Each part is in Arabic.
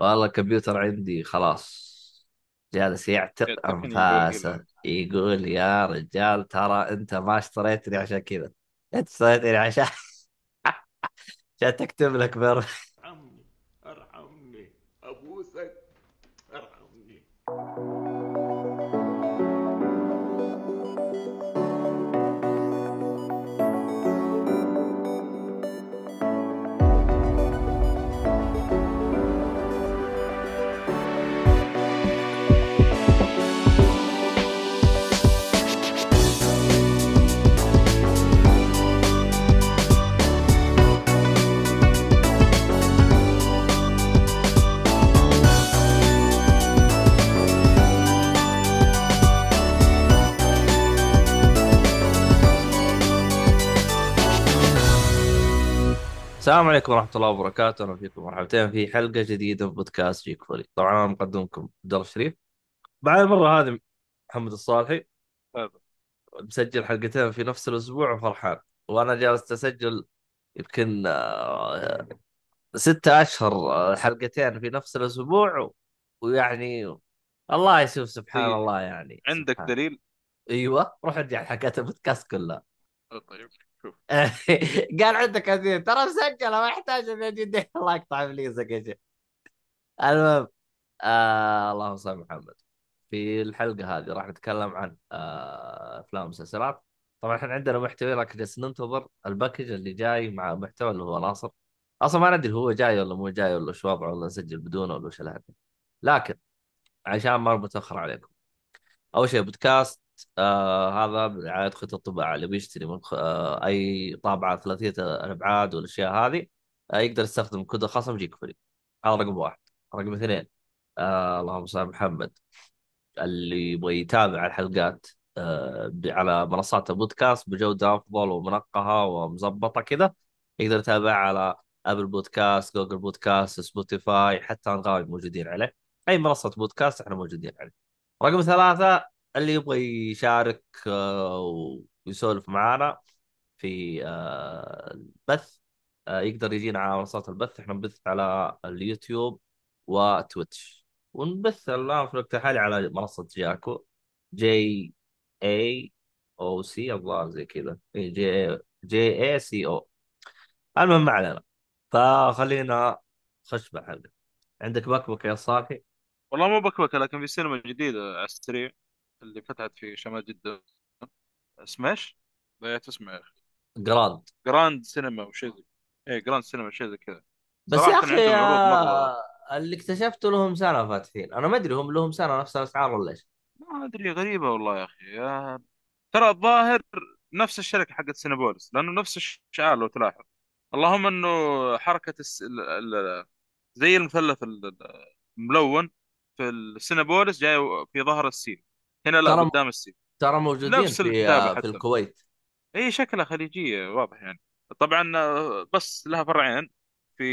والله الكمبيوتر عندي خلاص. جالس يعتق يقول أنفاسه يقول يا رجال ترى أنت ما اشتريتني عشان كذا. أنت اشتريتني عشان عشان تكتب لك بر السلام عليكم ورحمة الله وبركاته، أهلا فيكم مرحبتين في حلقة جديدة من بودكاست جيك فولي، طبعا أنا مقدمكم عبد الله الشريف. بعد المرة هذه محمد الصالحي. هذا مسجل حلقتين في نفس الأسبوع وفرحان، وأنا جالس أسجل يمكن آه، ستة أشهر آه، حلقتين في نفس الأسبوع. ويعني الله يشوف سبحان طيب الله يعني. عندك سبحان. دليل؟ أيوه. روح ارجع حلقات البودكاست كلها. طيب. قال عندك كثير ترى مسجله ما يحتاج الله يقطع ابليسك يا شيخ. المهم آه اللهم صل محمد. في الحلقة هذه راح نتكلم عن آه أفلام ومسلسلات. طبعا إحنا عندنا محتوى لكن جالس ننتظر ال package اللي جاي مع محتوى اللي هو ناصر. أصلا ما ندري هو جاي ولا مو جاي ولا شو وضعه ولا نسجل بدونه ولا وش لكن عشان ما متاخر عليكم. أول شيء بودكاست آه هذا برعاية خطة الطباعة اللي بيشتري من خ... آه أي طابعة ثلاثية الابعاد والأشياء هذه آه يقدر يستخدم كود الخصم Geek Free. هذا رقم واحد. رقم اثنين آه اللهم صل محمد اللي يبغى يتابع الحلقات آه على منصات البودكاست بجودة أفضل ومنقهة ومظبطة كذا يقدر يتابعها على Apple Podcasts Google Podcasts Spotify حتى أنغامي موجودين عليه. أي منصة بودكاست إحنا موجودين عليه. رقم ثلاثة اللي يبغى يشارك آه، ويسولف معانا في آه، البث آه، يقدر يجينا على منصات البث. إحنا نبث على اليوتيوب وتويتش. ونبث الآن في الوقت الحالي على منصة جاكو J A O C الظاهر زي كذا. J J A C O المهم ما علينا. فخلينا خش بالحلقة عندك بكبك يا صاحي والله مو بكبكه لكن في سينما جديدة على السريع اللي فتحت في شمال جدة. اسمه إيش؟ ضيعت اسمه يا أخي Grand. Grand Cinema وشيء زي إيه Grand Cinema شيء زي كذا. بس يا أخي آه، اللي اكتشفته لهم سنة فاتحين. أنا ما أدري هم لهم سنة نفس الأسعار ولا إيش. ما أدري غريبة والله يا أخي. يا... ترى الظاهر نفس الشركة حقت سينابوليس لأنه نفس الشعار لو تلاحظ. اللهم إنه حركة الس... ال... ال... زي المثلث ال- الملون في السينابوليس جاي في ظهر السين هنا لا قدام السين ترى موجودين نفس في آه، في الكويت. اي شكلها خليجية واضح يعني. طبعا آه، بس لها فرعين في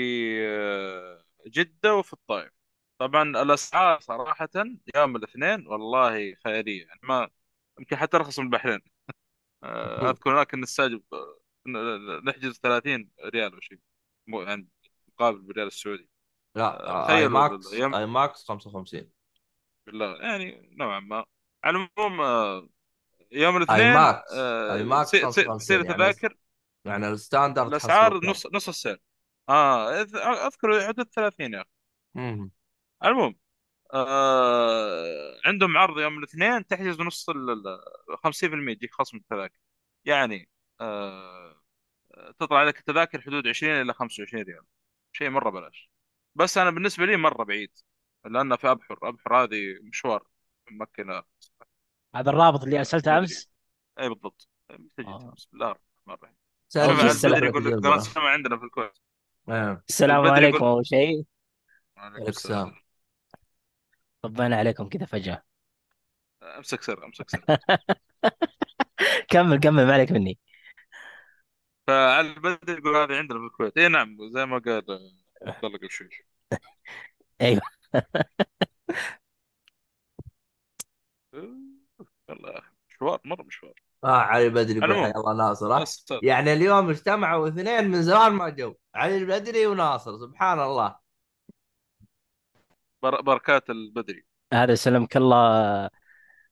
آه، جدة وفي الطائف. طبعا الأسعار صراحة يوم الاثنين والله خيالية. يعني ما يمكن حتى ارخص من البحرين. أذكر هناك آه، نحجز 30 ريال أو شيء. يعني مقابل بالريال السعودي. لا IMAX IMAX 55 بالله يعني نوعا ما. على العموم آه، يوم اي الاثنين ماكس IMAX سي- سي- سير 55 يعني تذاكر يعني ال standard الأسعار نص نص السعر. آه أذكر حدود 30 يا أخي. المهم آه عندهم عرض يوم الاثنين تحجز نص ال ال- 50% يجيك خصم التذاكر. يعني آه تطلع لك التذاكر حدود 20 إلى 25 ريال. شيء مرة بلاش. بس أنا بالنسبة لي مرة بعيد لأن في أبحر. أبحر هذه مشوار من مكه هذا الرابط اللي أرسلته أمس؟ اي بالضبط. آه. بسم الله الرحمن الرحيم. بدري يقول لك. السماء عندنا في الكويت. إيه. السلام عليكم أول شيء. عليكم عليك السلام. طبينا عليكم كذا فجأة. أمسك سر أمسك سر. كمل كمل ما عليك مني. فعلى البدري يقول هذه عندنا في الكويت. اي نعم زي ما قال عبد الله قبل شوي. أيوه. والله يا أخي. مشوار مرة مشوار. آه علي بدري يقول حي المهم الله ناصر. بس يعني اليوم اجتمعوا اثنين من زمان ما جو. علي البدري وناصر سبحان الله. بر... بركات البدري. هذا سلمك الله.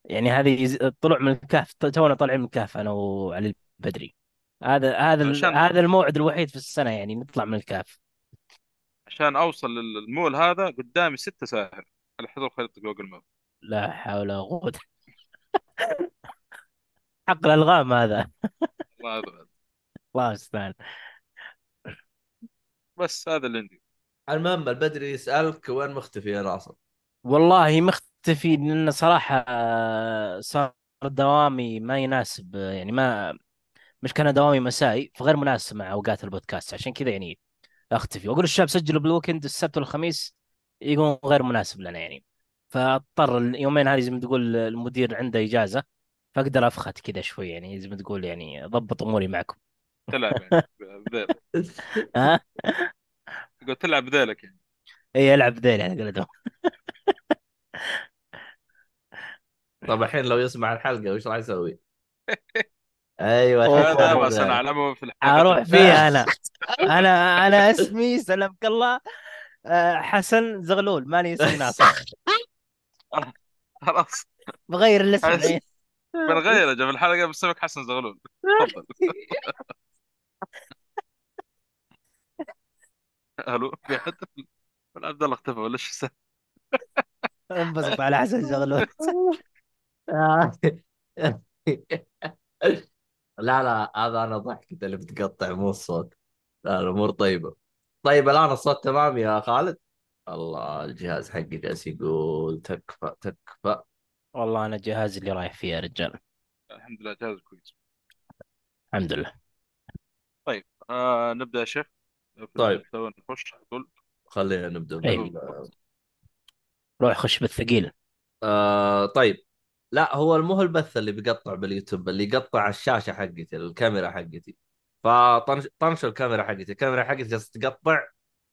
يعني هذه يز- طلوع من الكهف تونا طالعين من الكهف أنا وعلي البدري هذا هذا عشان هذا الموعد الوحيد في السنة يعني نطلع من الكهف. عشان أوصل للمول هذا قدامي ستة ساهر على حضور خريطة جوجل ماب. لا حول ولا قوة حق الألغام هذا. الله أبعد. الله المستعان. بس هذا اللي عندي. المهم البدري يسألك وين مختفي يا ناصر والله مختفي لأن صراحة آه، صار دوامي ما يناسب يعني ما مش كان دوامي مسائي فغير مناسب مع أوقات البودكاست عشان كذا يعني أختفي. وأقول الشباب سجلوا بالويكند السبت والخميس يكون غير مناسب لنا يعني. فاضطر اليومين هذه زي ما تقول المدير عنده إجازة فأقدر أفخت كذا شوي يعني زي ما تقول يعني أضبط أموري معكم. تلعب يعني بذيلك ها؟ تقول تلعب بذيلك يعني. إي ألعب ذيل على قولتهم. طب الحين لو يسمع الحلقة وش راح يسوي؟ أيوه. هذا ما هذا. سنعلمه في الحلقة. أروح فيها أنا. أنا أنا اسمي سلمك الله آه، حسن زغلول ماني اسمي ناصر. خلاص. بغير الاسم. حس- الحين بنغير في الحلقة بسمك حسن زغلول. تفضل. ألو في حد ولا عبد الله اختفى ولا شو انبسط على حسن زغلول. لا لا هذا أنا ضحكت اللي بتقطع مو الصوت. لا الأمور طيبة. طيب الآن الصوت تمام يا خالد؟ الله الجهاز حقي جالس يقول تكفى تكفى. والله أنا جهازي اللي رايح فيه يا رجال. الحمد لله جاهز كويس. الحمد لله. طيب آه نبدأ يا شيخ. طيب. نخش. على طول خلينا نبدأ. بال... روح خش بالثقيل. آه طيب. لا هو مو البث اللي بيقطع باليوتيوب اللي يقطع الشاشة حقتي الكاميرا حقتي. فطنش طنش الكاميرا حقتي. الكاميرا حقتي جالسة تقطع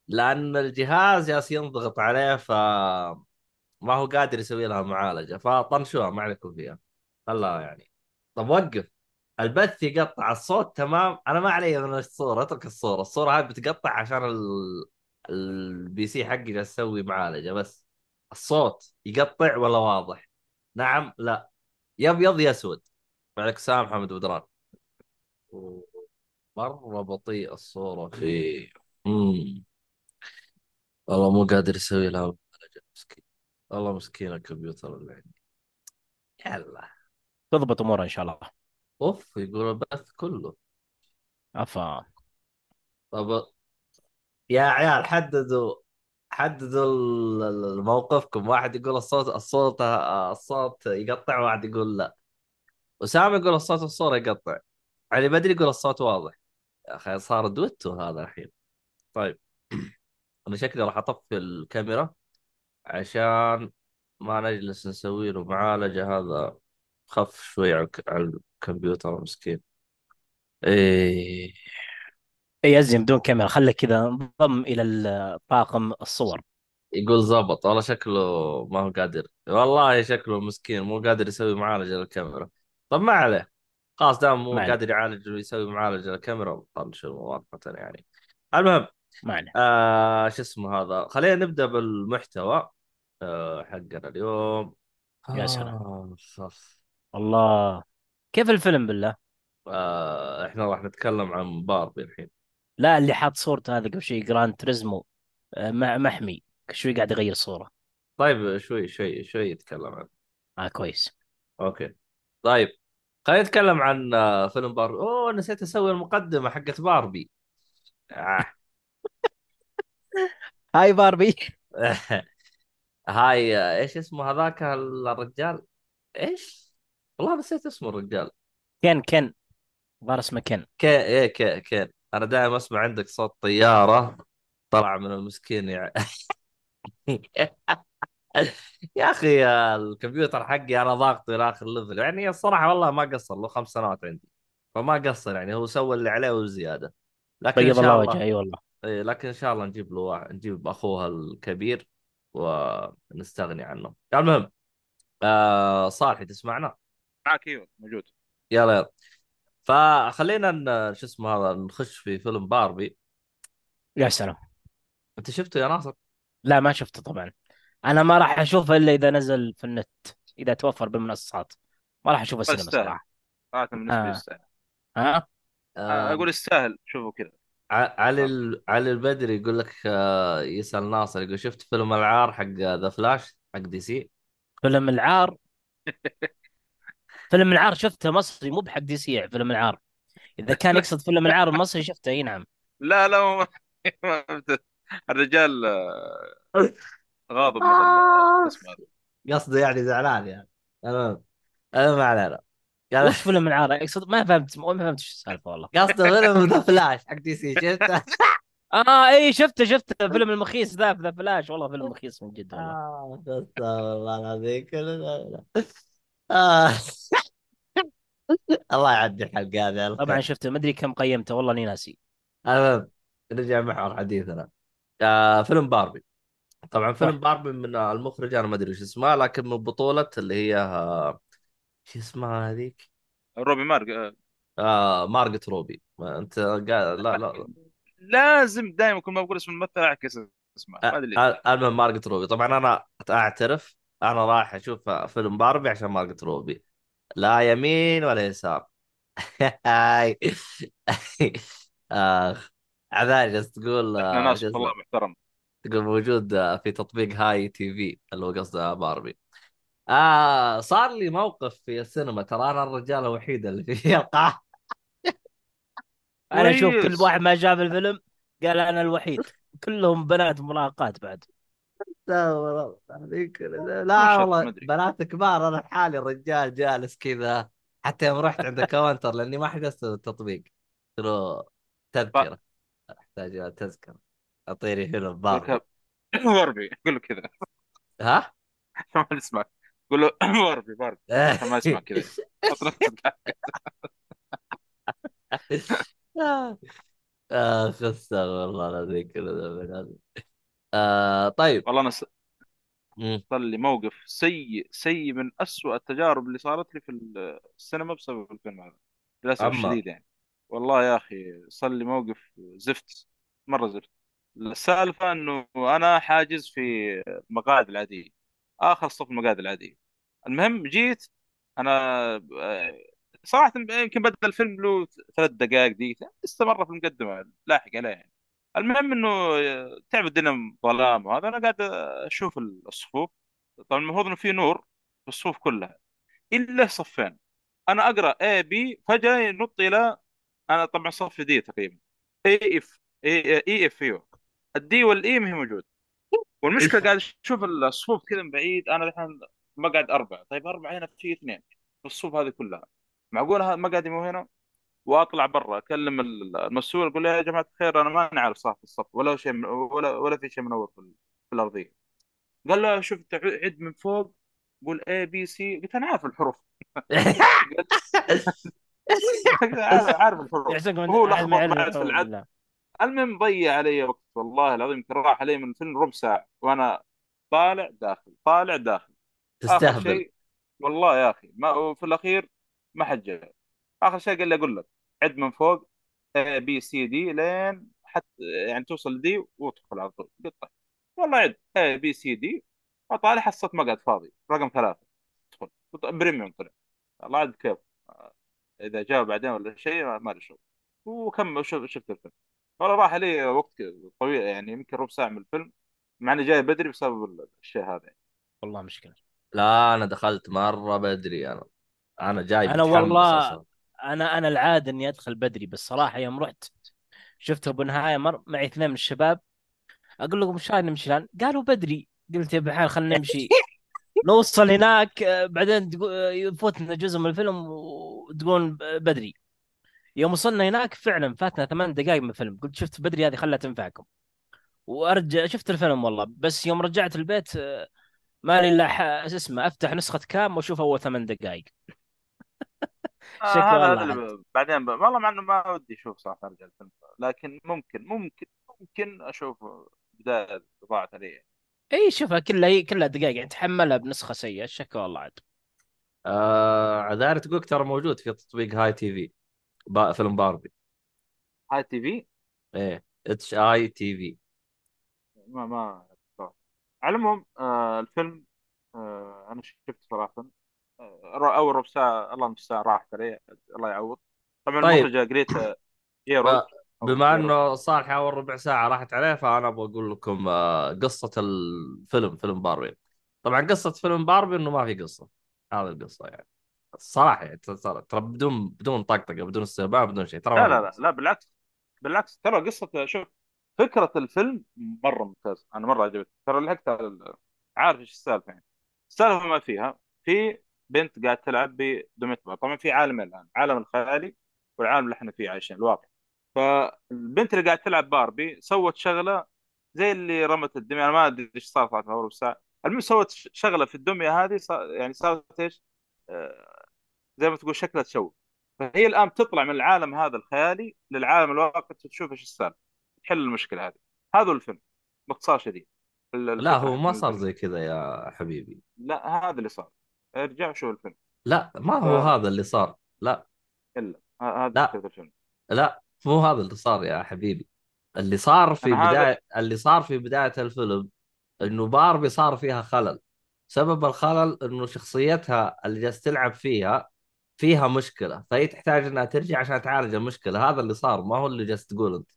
لأن الجهاز جالس ينضغط عليه ف ما هو قادر يسوي لها معالجة. فطنشوها ما عليكم فيها. خلاها يعني. طب وقف. البث يقطع الصوت تمام. أنا ما علي من الصورة أترك الصورة. الصورة هذه بتقطع عشان ال... ال PC حقي جالس يسوي معالجة بس. الصوت يقطع ولا واضح؟ نعم لا. يا ابيض يا أسود. عليك السلام محمد بدران مرة بطيء الصورة في امم والله مو قادر يسوي لها مسكين. والله مسكين الكمبيوتر اللي عندي. يلا. تضبط أمورها إن شاء الله. أوف يقول البث كله. افا طب يا عيال حددوا حددوا ال- ال- موقفكم. واحد يقول الصوت الصوت الصوت يقطع واحد يقول لا. اسامه يقول الصوت والصورة يقطع. علي بدري يقول الصوت واضح. يا أخي صار دويتو هذا الحين. طيب. أنا شكلي راح أطفي الكاميرا عشان ما نجلس نسوي له معالجة هذا خف شوي على الك- على الكمبيوتر مسكين. إيه. اي ازين بدون كاميرا. خليك كذا انضم إلى الطاقم الصور. يقول زبط والله شكله ما هو قادر. والله شكله مسكين مو قادر يسوي معالجة للكاميرا. طب ما عليه. خلاص دام مو ما عليه. قادر يعالج ويسوي معالجة للكاميرا طنش مواقفة يعني. المهم معنا آه شو اسمه هذا؟ خلينا نبدأ بالمحتوى. آه حقنا اليوم. يا سلام. آه خف. الله. كيف الفيلم بالله؟ آه إحنا راح نتكلم عن باربي الحين. لا اللي حاط صورته هذا قبل شوي Gran Turismo. آه، مع محمي. شوي قاعد يغير صورة. طيب شوي شوي شوي يتكلم عنه. آه كويس. أوكي. طيب خلينا نتكلم عن آه، فيلم باربي. أوه نسيت أسوي المقدمة حقت باربي. آه. Hi باربي. Hi إيش اسمه هذاك الرجال؟ إيش؟ والله نسيت اسمه الرجال. كن كن. ظهر اسمه كن. K A K كين أنا دائما أسمع عندك صوت طيارة طلع من المسكين يا يا أخي الكمبيوتر حقي أنا ضاغطه إلى آخر level يعني الصراحة والله ما قصر له خمس سنوات عندي. فما قصر يعني هو سوى اللي عليه وزيادة. لكن بيض الله الله. وجهه إي والله. إيه لكن إن شاء الله نجيب له واحد نجيب أخوها الكبير ونستغني عنه. المهم آه صالحي تسمعنا؟ معك أيوه موجود. يلا يلا. فخلينا شو اسمه هذا نخش في فيلم باربي. يا سلام. أنت شفته يا ناصر؟ لا ما شفته طبعا. أنا ما راح أشوفه إلا إذا نزل في النت إذا توفر بالمنصات. ما راح أشوفه بس السينما صراحة. صراحة بالنسبة لي ها يستاهل. ها؟ آه أقول يستاهل شوفوا كذا. علي. ال... علي البدري يقول لك آه يسأل ناصر يقول شفت فيلم العار حق The Flash حق DC؟ فيلم العار؟ فيلم العار شفته مصري مو بحق DC فيلم العار. إذا كان يقصد فيلم العار المصري شفته إي نعم. لا لا. الرجال آه، غاضب آه. قصده يعني زعلان يعني. المهم أنا ما علينا. قال وش فيلم العار يقصد ما فهمت ما فهمت إيش السالفة والله. قصده فيلم The Flash حق DC شفته؟ آه إي شفته شفته. فيلم المخيس ذا The Flash. والله فيلم مخيس من جد والله. آه استغفر الله العظيم. آه. الله يعدي الحلقة هذه طبعا. شفته. ما أدري كم قيمته. والله إني ناسي. المهم نرجع محور حديثنا. آه فيلم باربي. طبعا فيلم. باربي من المخرج أنا ما أدري وش اسمه لكن من بطولة اللي هي آه، شو اسمها هذيك؟ روبي مارك آه، آه مارجت روبي. ما أنت قال لا لا. لازم دائما كل ما بقول اسم الممثل أعكس اسمه. ما أدري المهم مارجت روبي. طبعا أنا أعترف أنا رايح أشوف فيلم باربي عشان مارجت روبي. لا يمين ولا يسار. هاي اخ عذاري جالس تقول إحنا ناس؟ والله محترم. تقول موجود في تطبيق Hi TV اللي هو قصده باربي. آه صار لي موقف في السينما ترى أنا الرجال الوحيد اللي في القاعه أنا أشوف كل. واحد ما شاف الفيلم قال أنا الوحيد. كلهم بنات مراهقات بعد. لا هذيك- لا والله. بنات كبار أنا لحالي الرجال جالس كذا. حتى يوم رحت عند الكاونتر لأني ما حجزت التطبيق. قلت له تذكرة. أحتاج تذكرة. أعطيني فيلم باربي باربي قول له كذا. ها؟ ما نسمع قول له باربي باربي عشان ما يسمع كذا. اخ استغفر الله العظيم كل ذا من هذا. آه طيب. والله أنا. صار لي موقف سيء سيء من أسوأ التجارب اللي صارت لي في السينما بسبب الفيلم هذا. للأسف. الشديد يعني. والله يا أخي صار لي موقف زفت. مرة زفت. السالفة إنه أنا حاجز في المقاعد العاديه آخر صف المقاعد العاديه المهم جيت أنا آه، صراحة يمكن بدأ الفيلم له ثلاث دقائق دقيقة استمر في المقدمة لاحق عليه يعني. المهم إنه آه، تعب الدنيا ظلام وهذا أنا قاعد أشوف الصفوف. طبعا المفروض إنه في نور في الصفوف كلها. إلا صفين. أنا أقرأ اي بي فجأة ينط إلى أنا طبعا صف D تقريبا. E F E E F U ال D وال E ما هي موجود. والمشكلة قاعد أشوف الصفوف كذا من بعيد أنا الحين مقعد أربعة. طيب أربعة هنا في اثنين في الصفوف هذه كلها. معقول هذا مقعدي مو هنا؟ وأطلع برا أكلم المسؤول أقول له يا جماعة الخير أنا ما نعرف صاحب الصف ولا شيء من ولا ولا في شيء منور في, في الأرضية. قال له شوف عد من فوق قول A B C قلت أنا عارف الحروف. عارف الحروف. هو لخبط في العد. المهم ضيع علي وقت والله العظيم يمكن راح علي من الفيلم ربع ساعة وأنا طالع داخل طالع داخل. تستهبل. شيء والله يا أخي ما وفي الأخير ما حد جاء آخر شيء قال لي أقول لك عد من فوق A B C D لين حتى يعني توصل D وادخل على طول. قلت طيب. والله عد. A B C D وطالع حصلت مقعد فاضي. رقم ثلاثة. ادخل. بريميوم طلع. الله عاد كيف؟ آه، إذا جاء بعدين ولا شيء ما لي شغل وكم شوف شفت الفيلم؟ والله راح علي وقت طويل يعني يمكن ربع ساعة من الفيلم مع إني جاي بدري بسبب الشيء هذا يعني. والله مشكلة. لا أنا دخلت مرة بدري أنا أنا جاي أنا والله أصلاً. أنا أنا العادة إني أدخل بدري بس صراحة يوم رحت شفته بالنهايه مر معي اثنين من الشباب أقول لهم إيش رايك نمشي الآن؟ قالوا بدري. قلت يا بحال خلينا نمشي. نوصل هناك بعدين يفوتنا جزء من الفيلم وتقول بدري. يوم وصلنا هناك فعلا فاتنا ثمان دقائق من الفيلم. قلت شفت بدري هذه خلها تنفعكم. وأرجع شفت الفيلم والله بس يوم رجعت البيت مالي إلا ح- شو اسمه أفتح نسخة كام وأشوف أول ثمان دقائق آه شكرا هذا والله هذا بعدين ب... والله مع إنه ما ودي أشوف صراحة ارجع الفيلم لكن ممكن ممكن ممكن أشوف بداية ضاعت علي إي شوفها كلها هي كلها دقائق يعني تحملها بنسخة سيئة. شكرا والله عاد آه عذاري تقول ترى موجود في تطبيق Hi TV با فيلم باربي. Hi TV؟ إيه H I T V. ما ما على العموم آه الفيلم آه أنا شفته صراحة آه أول ربع ساعة الله نص ساعه راحت علي الله يعوض. طبعا طيب. المخرج أو بما إنه صالح أول ربع ساعة راحت عليه فأنا أبغى أقول لكم آه، قصة الفيلم فيلم باربي. طبعا قصة فيلم باربي إنه ما في قصة هذه القصة يعني. الصراحه يعني ترى بدون بدون طقطقة بدون استهبال بدون شيء ترى لا لا لا قصة. لا بالعكس بالعكس ترى قصة شوف فكرة الفيلم مرة ممتازة أنا مرة عجبتني. ترى لحقت عارف إيش السالفة يعني. السالفة ما فيها. في بنت قاعد تلعب بدمية بار طبعا في عالمين الآن. عالم الخيالي والعالم اللي إحنا فيه عايشين. الواقع. فالبنت اللي قاعد تلعب باربي سوت شغلة زي اللي رمت الدمية. أنا ما أدري إيش صار في أول ساعة المهم سوت ش- شغلة في الدمية هذه. صار يعني صارت إيش؟ آه، زي ما تقول شكلها تشوه. فهي الآن بتطلع من العالم هذا الخيالي للعالم الواقع. تشوف إيش السالفة. تحل المشكلة هذه. هذا الفيلم باختصار شديد. لا هو ما صار زي كذا يا حبيبي. لا هذا اللي صار. ارجع شوف الفيلم. لا ما هو ف هذا اللي صار. لا. إلا ه- هذه لا. فكره الفيلم. لا مو هذا اللي صار يا حبيبي. اللي صار في هذا بداية اللي صار في بداية الفيلم إنه باربي صار فيها خلل. سبب الخلل إنه شخصيتها اللي جالس تلعب فيها فيها مشكلة. فهي تحتاج إنها ترجع عشان تعالج المشكلة. هذا اللي صار ما هو اللي جالس تقول أنت.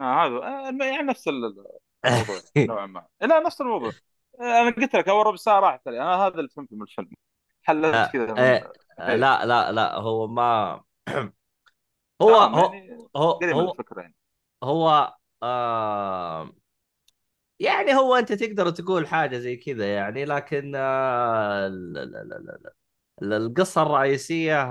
آه هذا آه يعني نفس ال- الموضوع نوعا ما. لا نفس الموضوع. آه، أنا قلت لك أول ربع ساعة راحت علي أنا هذا اللي فهمته من الفيلم. حللت آه، كذا لا لا لا هو ما هو هو يعني هو هو يعني. هو آه يعني هو أنت تقدر تقول حاجة زي كذا يعني لكن آه لا لا لا لا لا. القصة الرئيسية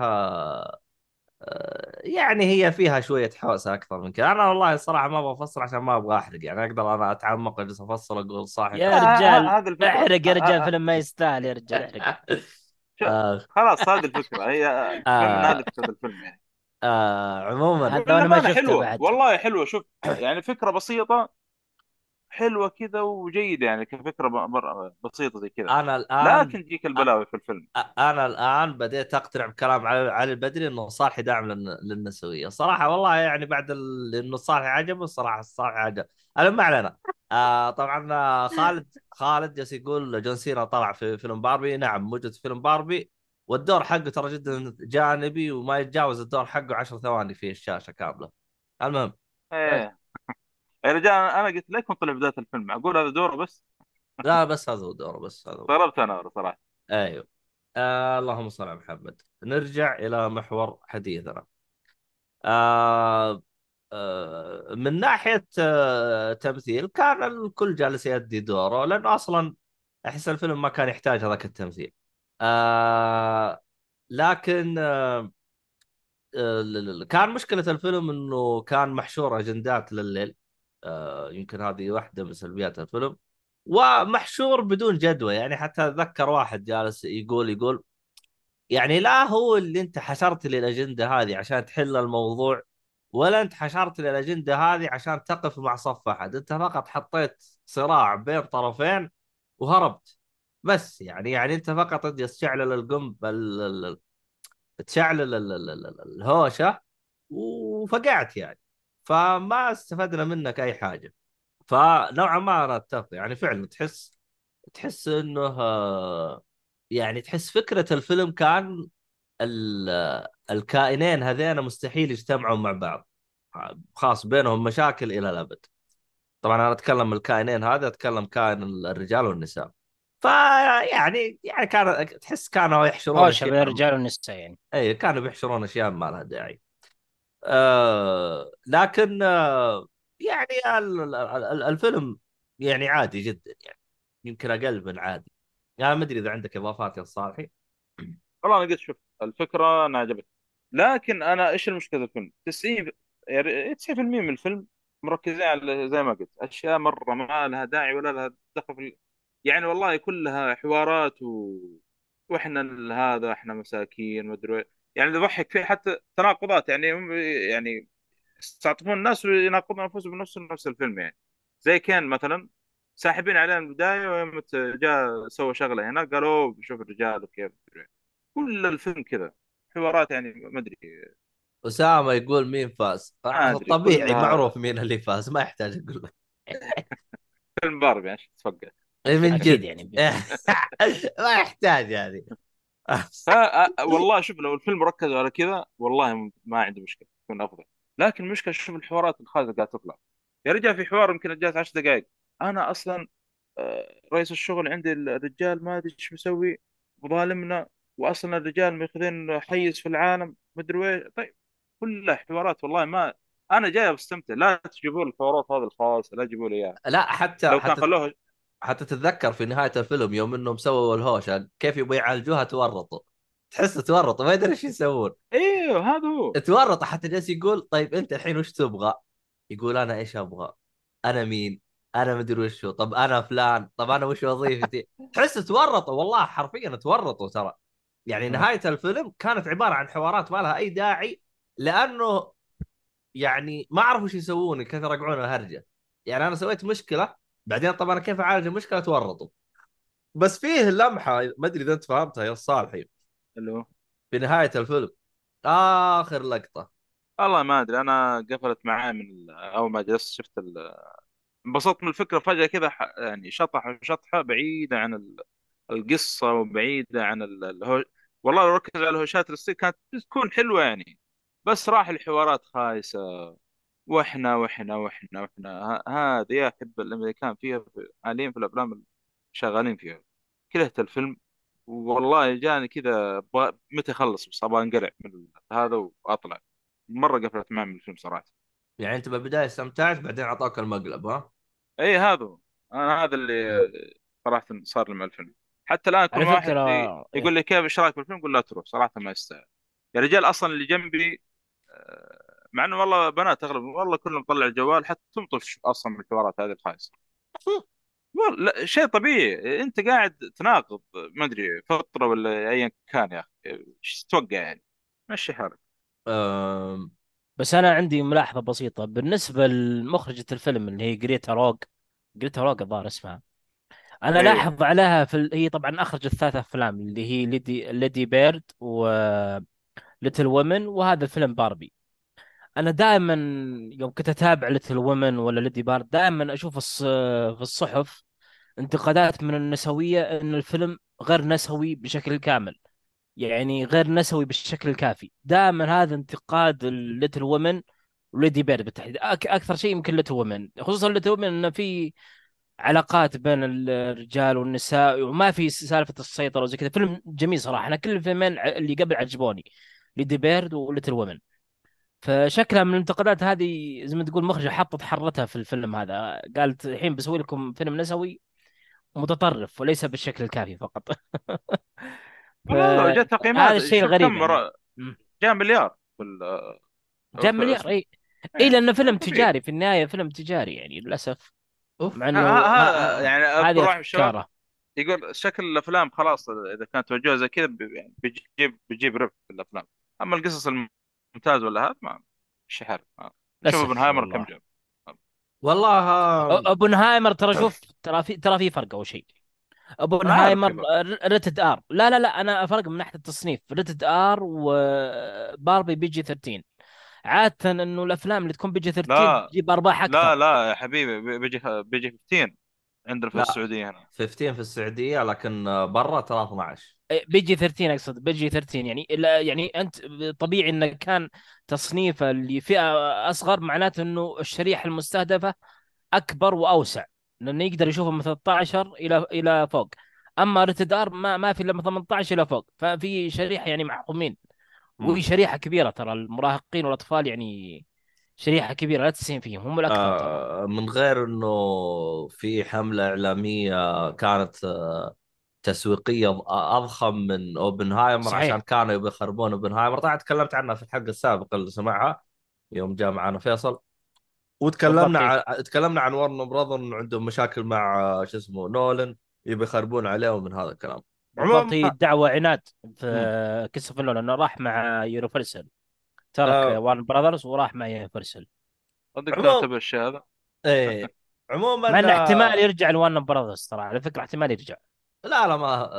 آه، يعني هي فيها شوية حوسه أكثر من كذا. أنا والله الصراحه ما بفصل عشان ما أبغى أحرق يعني أقدر أنا أتعمق اجلس أفصل أقول صاحي يا لا ترى رجال احرق يا رجال ه- فيلم ما يستاهل يا رجال احرق. آه. خلاص هذه الفكرة. هي هذه آه فكره الفيلم يعني. آه عموما هذا وأنا ما شفته حلوة. بعد. والله حلوة. شوف يعني فكرة بسيطة. حلوة كذا وجيدة يعني كفكرة بسيطة زي كذا. أنا الآن لكن تجيك البلاوي في الفيلم. أنا الآن بديت أقتنع بكلام علي علي البدري إنه صالح داعم للن- للنسوية. صراحة والله يعني بعد ال... إنه صالح عجبه الصراحه صالح عجب. أنا ما علينا. آه طبعا خالد خالد جالس يقول جون سينا طلع في فيلم باربي. نعم موجود في فيلم باربي. والدور حقه ترى جدا جانبي وما يتجاوز الدور حقه 10 ثواني في الشاشة كاملة. المهم. إيه. يا رجال أنا قلت لكم طلع بداية الفيلم معقول هذا دوره بس؟ لا بس هذا هو دوره بس هذا استغربت أنا صراحة. أيوه. آه اللهم صل على محمد. نرجع إلى محور حديثنا. آه آه من ناحية آه تمثيل كان الكل جالس يؤدي دوره لأنه أصلا أحس الفيلم ما كان يحتاج هذاك التمثيل. آه لكن آه آه، كان مشكلة الفيلم إنه كان محشور أجندات لليل. آه يمكن هذه واحدة من سلبيات الفيلم. ومحشور بدون جدوى يعني حتى أتذكر واحد جالس يقول يقول يعني لا هو اللي أنت حشرت لي الأجندة هذه عشان تحل الموضوع ولا أنت حشرت لي الأجندة هذه عشان تقف مع صف أحد. أنت فقط حطيت صراع بين طرفين وهربت. بس يعني يعني أنت فقط تشعل القنب ال- ال- ال- تشعل ال- ال- ال- ال- الهوشة وفقعت يعني. فما استفدنا منك أي حاجة. فنوعا ما أنا اتفق يعني فعلا تحس تحس إنه يعني تحس فكرة الفيلم كان ال- الكائنين هذين مستحيل يجتمعوا مع بعض. خاص بينهم مشاكل إلى الأبد. طبعا أنا أتكلم الكائنين هذا أتكلم كائن الرجال والنساء. فيعني يعني كان تحس كانوا يحشرون أشياء. بين الرجال والنساء يعني. اي كانوا بيحشرون أشياء ما لها داعي. آه لكن آه يعني ال- ال- ال- الفيلم يعني عادي جدا يعني يمكن أقل من عادي. يعني ما أدري إذا عندك إضافات يا صالحي. والله أنا قلت شوف الفكرة أنا عجبتني. لكن أنا إيش المشكلة في الفيلم؟ 90 يعني 90% من الفيلم مركزين على زي ما قلت أشياء مرة ما لها داعي ولا لها دخل في يعني والله كلها حوارات و... وإحنا هذا إحنا مساكين ما أدري. يعني اللي يضحك فيه حتى تناقضات يعني هم يعني يستعطفون الناس ويناقضون أنفسهم بنفس نفس الفيلم يعني. زي كان مثلا ساحبين عليه من البداية ويوم جاء سوى شغلة هنا قالوا شوف الرجال وكيف كل الفيلم كذا. حوارات يعني ما أدري. أسامة يقول مين فاز؟ طبيعي معروف مين اللي فاز ما يحتاج أقول لك. فيلم باربي عشان تفقع إيه من أكيد جد. يعني ما يحتاج يعني. والله شوف لو الفيلم ركز على كذا والله ما عندي مشكلة يكون أفضل. لكن المشكلة شوف الحوارات الخايسه قاعدة تطلع. يا رجال في حوار يمكن جات 10 دقائق أنا أصلا آه، رئيس الشغل عندي الرجال ما أدري إيش مسوي وظالمنا واصلا الرجال ماخذين حيز في العالم مدري إيش طيب كلها حوارات والله ما أنا جاي بستمتع لا تجيبوا الحوارات هذه الخاصة لا تجيبوا لي إياها. لا حتى لو كان حتى خلوها حتى تتذكر في نهاية الفيلم يوم إنهم سووا الهوشة كيف يبغوا يعالجوها تورطوا تحس تورطوا ما يدري إيش يسوون أيوه هذا هو تورطوا حتى جالس يقول طيب أنت الحين وش تبغى؟ يقول أنا إيش أبغى؟ أنا مين؟ أنا مدري وش هو طب أنا فلان طب أنا وش وظيفتي؟ تحس تورطوا والله حرفيا تورطوا ترى يعني نهاية الفيلم كانت عبارة عن حوارات ما لها أي داعي لأنه يعني ما أعرف وش يسوون كثر يقعون الهرجه يعني أنا سويت مشكلة بعدين طب أنا كيف أعالج المشكلة؟ تورطوا بس فيه لمحة ما أدري إذا أنت فهمتها يا صالحي اللي هو؟ في نهاية الفيلم. آخر لقطة. والله ما أدري أنا قفلت معاه من أول ما جلست شفت ال- انبسطت من الفكرة فجأة كذا ح- يعني شطح شطحة بعيدة عن ال- القصة وبعيدة عن ال- الهو... والله لو ركز على الهوشات كانت بتكون حلوة يعني. بس راح الحوارات خايسة. وإحنا وإحنا وإحنا وإحنا. ه- هذا يا أحب الأمريكان فيها في- حاليا في الأفلام اللي شغالين فيها. كرهت الفيلم والله جاني كذا متى اخلص بس أبغى انقلع من هذا وأطلع. مرة قفلت معي من الفيلم صراحة. يعني أنت بالبداية استمتعت بعدين أعطاك المقلب ها؟ إي هذا هو. أنا هذا اللي صراحة صار لي مع الفيلم. حتى الآن كل على ما واحد فكرة ي- يقول إيه. لي كيف إيش رأيك بالفيلم قول لا تروح صراحة ما يستاهل. يا رجال أصلا اللي جنبي آه، مع إنه والله بنات اغلب والله كلهم طلع الجوال حتى تمطش أصلا من الحوارات هذه الخايسة. والله شيء طبيعي. أنت قاعد تناقض ما أدري فطره ولا ايا كان يا أخي. إيش تتوقع يعني؟ مشي حالك. أم... بس أنا عندي ملاحظة بسيطة. بالنسبة لمخرجة الفيلم اللي هي جريتا روج جريتا روج الظاهر اسمها أنا إيه لاحظ عليها في ال... هي طبعا أخرجت ثلاث أفلام اللي هي Lady Lady Bird و Little Women وهذا الفيلم باربي أنا دائما يوم كنت أتابع Little Women ولا Lady Bird دائما أشوف. في الصحف انتقادات من النسوية إن الفيلم غير نسوي بشكل كامل. يعني غير نسوي بالشكل الكافي. دائما هذا انتقاد ال Little Women و Lady Bird بالتحديد. أك... أكثر شيء يمكن Little Women خصوصا Little Women إنه في علاقات بين الرجال والنساء وما في سالفة السيطرة وزي كذا. فيلم جميل صراحة. أنا كل الفيلمين اللي قبل عجبوني Lady Bird و Little Women فشكلها من الانتقادات هذه زي ما تقول مخرجة حطت حرتها في الفيلم هذا. قالت الحين بسوي لكم فيلم نسوي متطرف وليس بالشكل الكافي فقط. والله جاء تقييمات. هذا الشيء الغريب يعني. جاء مليار في ال- جاب في مليار اي إي. إيه لأنه فيلم تجاري. في النهاية فيلم تجاري يعني للأسف. أوف. مع إنه ه- ه- ه- ه- يعني اذكر هذه افكاره يقول شكل الأفلام خلاص إذا كانت توجهها زي كذا يعني بيجيب بيجيب ربح في الأفلام. أما القصص ممتاز ولا هذا؟ ما مش شوف أوبنهايمر كم جاب؟ والله آه، أوبنهايمر ترى طيب. شوف ترى في ترى في فرق أول شيء. أوبنهايمر آه، rated R. لا لا لا أنا فرق من ناحية التصنيف. Rated R وباربي آه، PG 13 عادة إنه الأفلام اللي تكون PG 13 تجيب أرباح أكثر. لا لا يا حبيبي PG PG 15 عندنا في لا. السعودية هنا. 15 في السعودية لكن برا ترى 12 إيه، PG 13 أقصد PG 13 يعني يعني أنت طبيعي انه كان تصنيفه لفئة أصغر معناته إنه الشريحة المستهدفة أكبر وأوسع لأنه يقدر يشوفه من 13 إلى إلى فوق. أما Rated R ما ما في إلا من 18 إلى فوق ففي شريحة يعني محكومين وفي شريحة كبيرة ترى المراهقين والأطفال يعني شريحة كبيرة لا تستهين فيهم هم الأكثر آه من غير إنه في حملة إعلامية كانت آه تسويقية أضخم من أوبنهايمر عشان صحيح كانوا يبي يخربون أوبنهايمر. طبعا تكلمت عنها في الحلقة السابقة اللي سمعها يوم جاء معنا فيصل. وتكلمنا. عن تكلمنا عن Warner Brother إنه عندهم مشاكل مع آه، شو اسمه نولن يبي يخربون عليه ومن هذا الكلام. بالضبط عموما هي الدعوه عناد. في كريستوفر نولان أنه راح مع Universal ترك آه Warner Brothers وراح مع Universal صدق كاتب الشيء هذا. إيه. عموما مع انه احتمال آه، يرجع ل Warner Brothers ترى. على فكرة احتمال يرجع. لا لا ما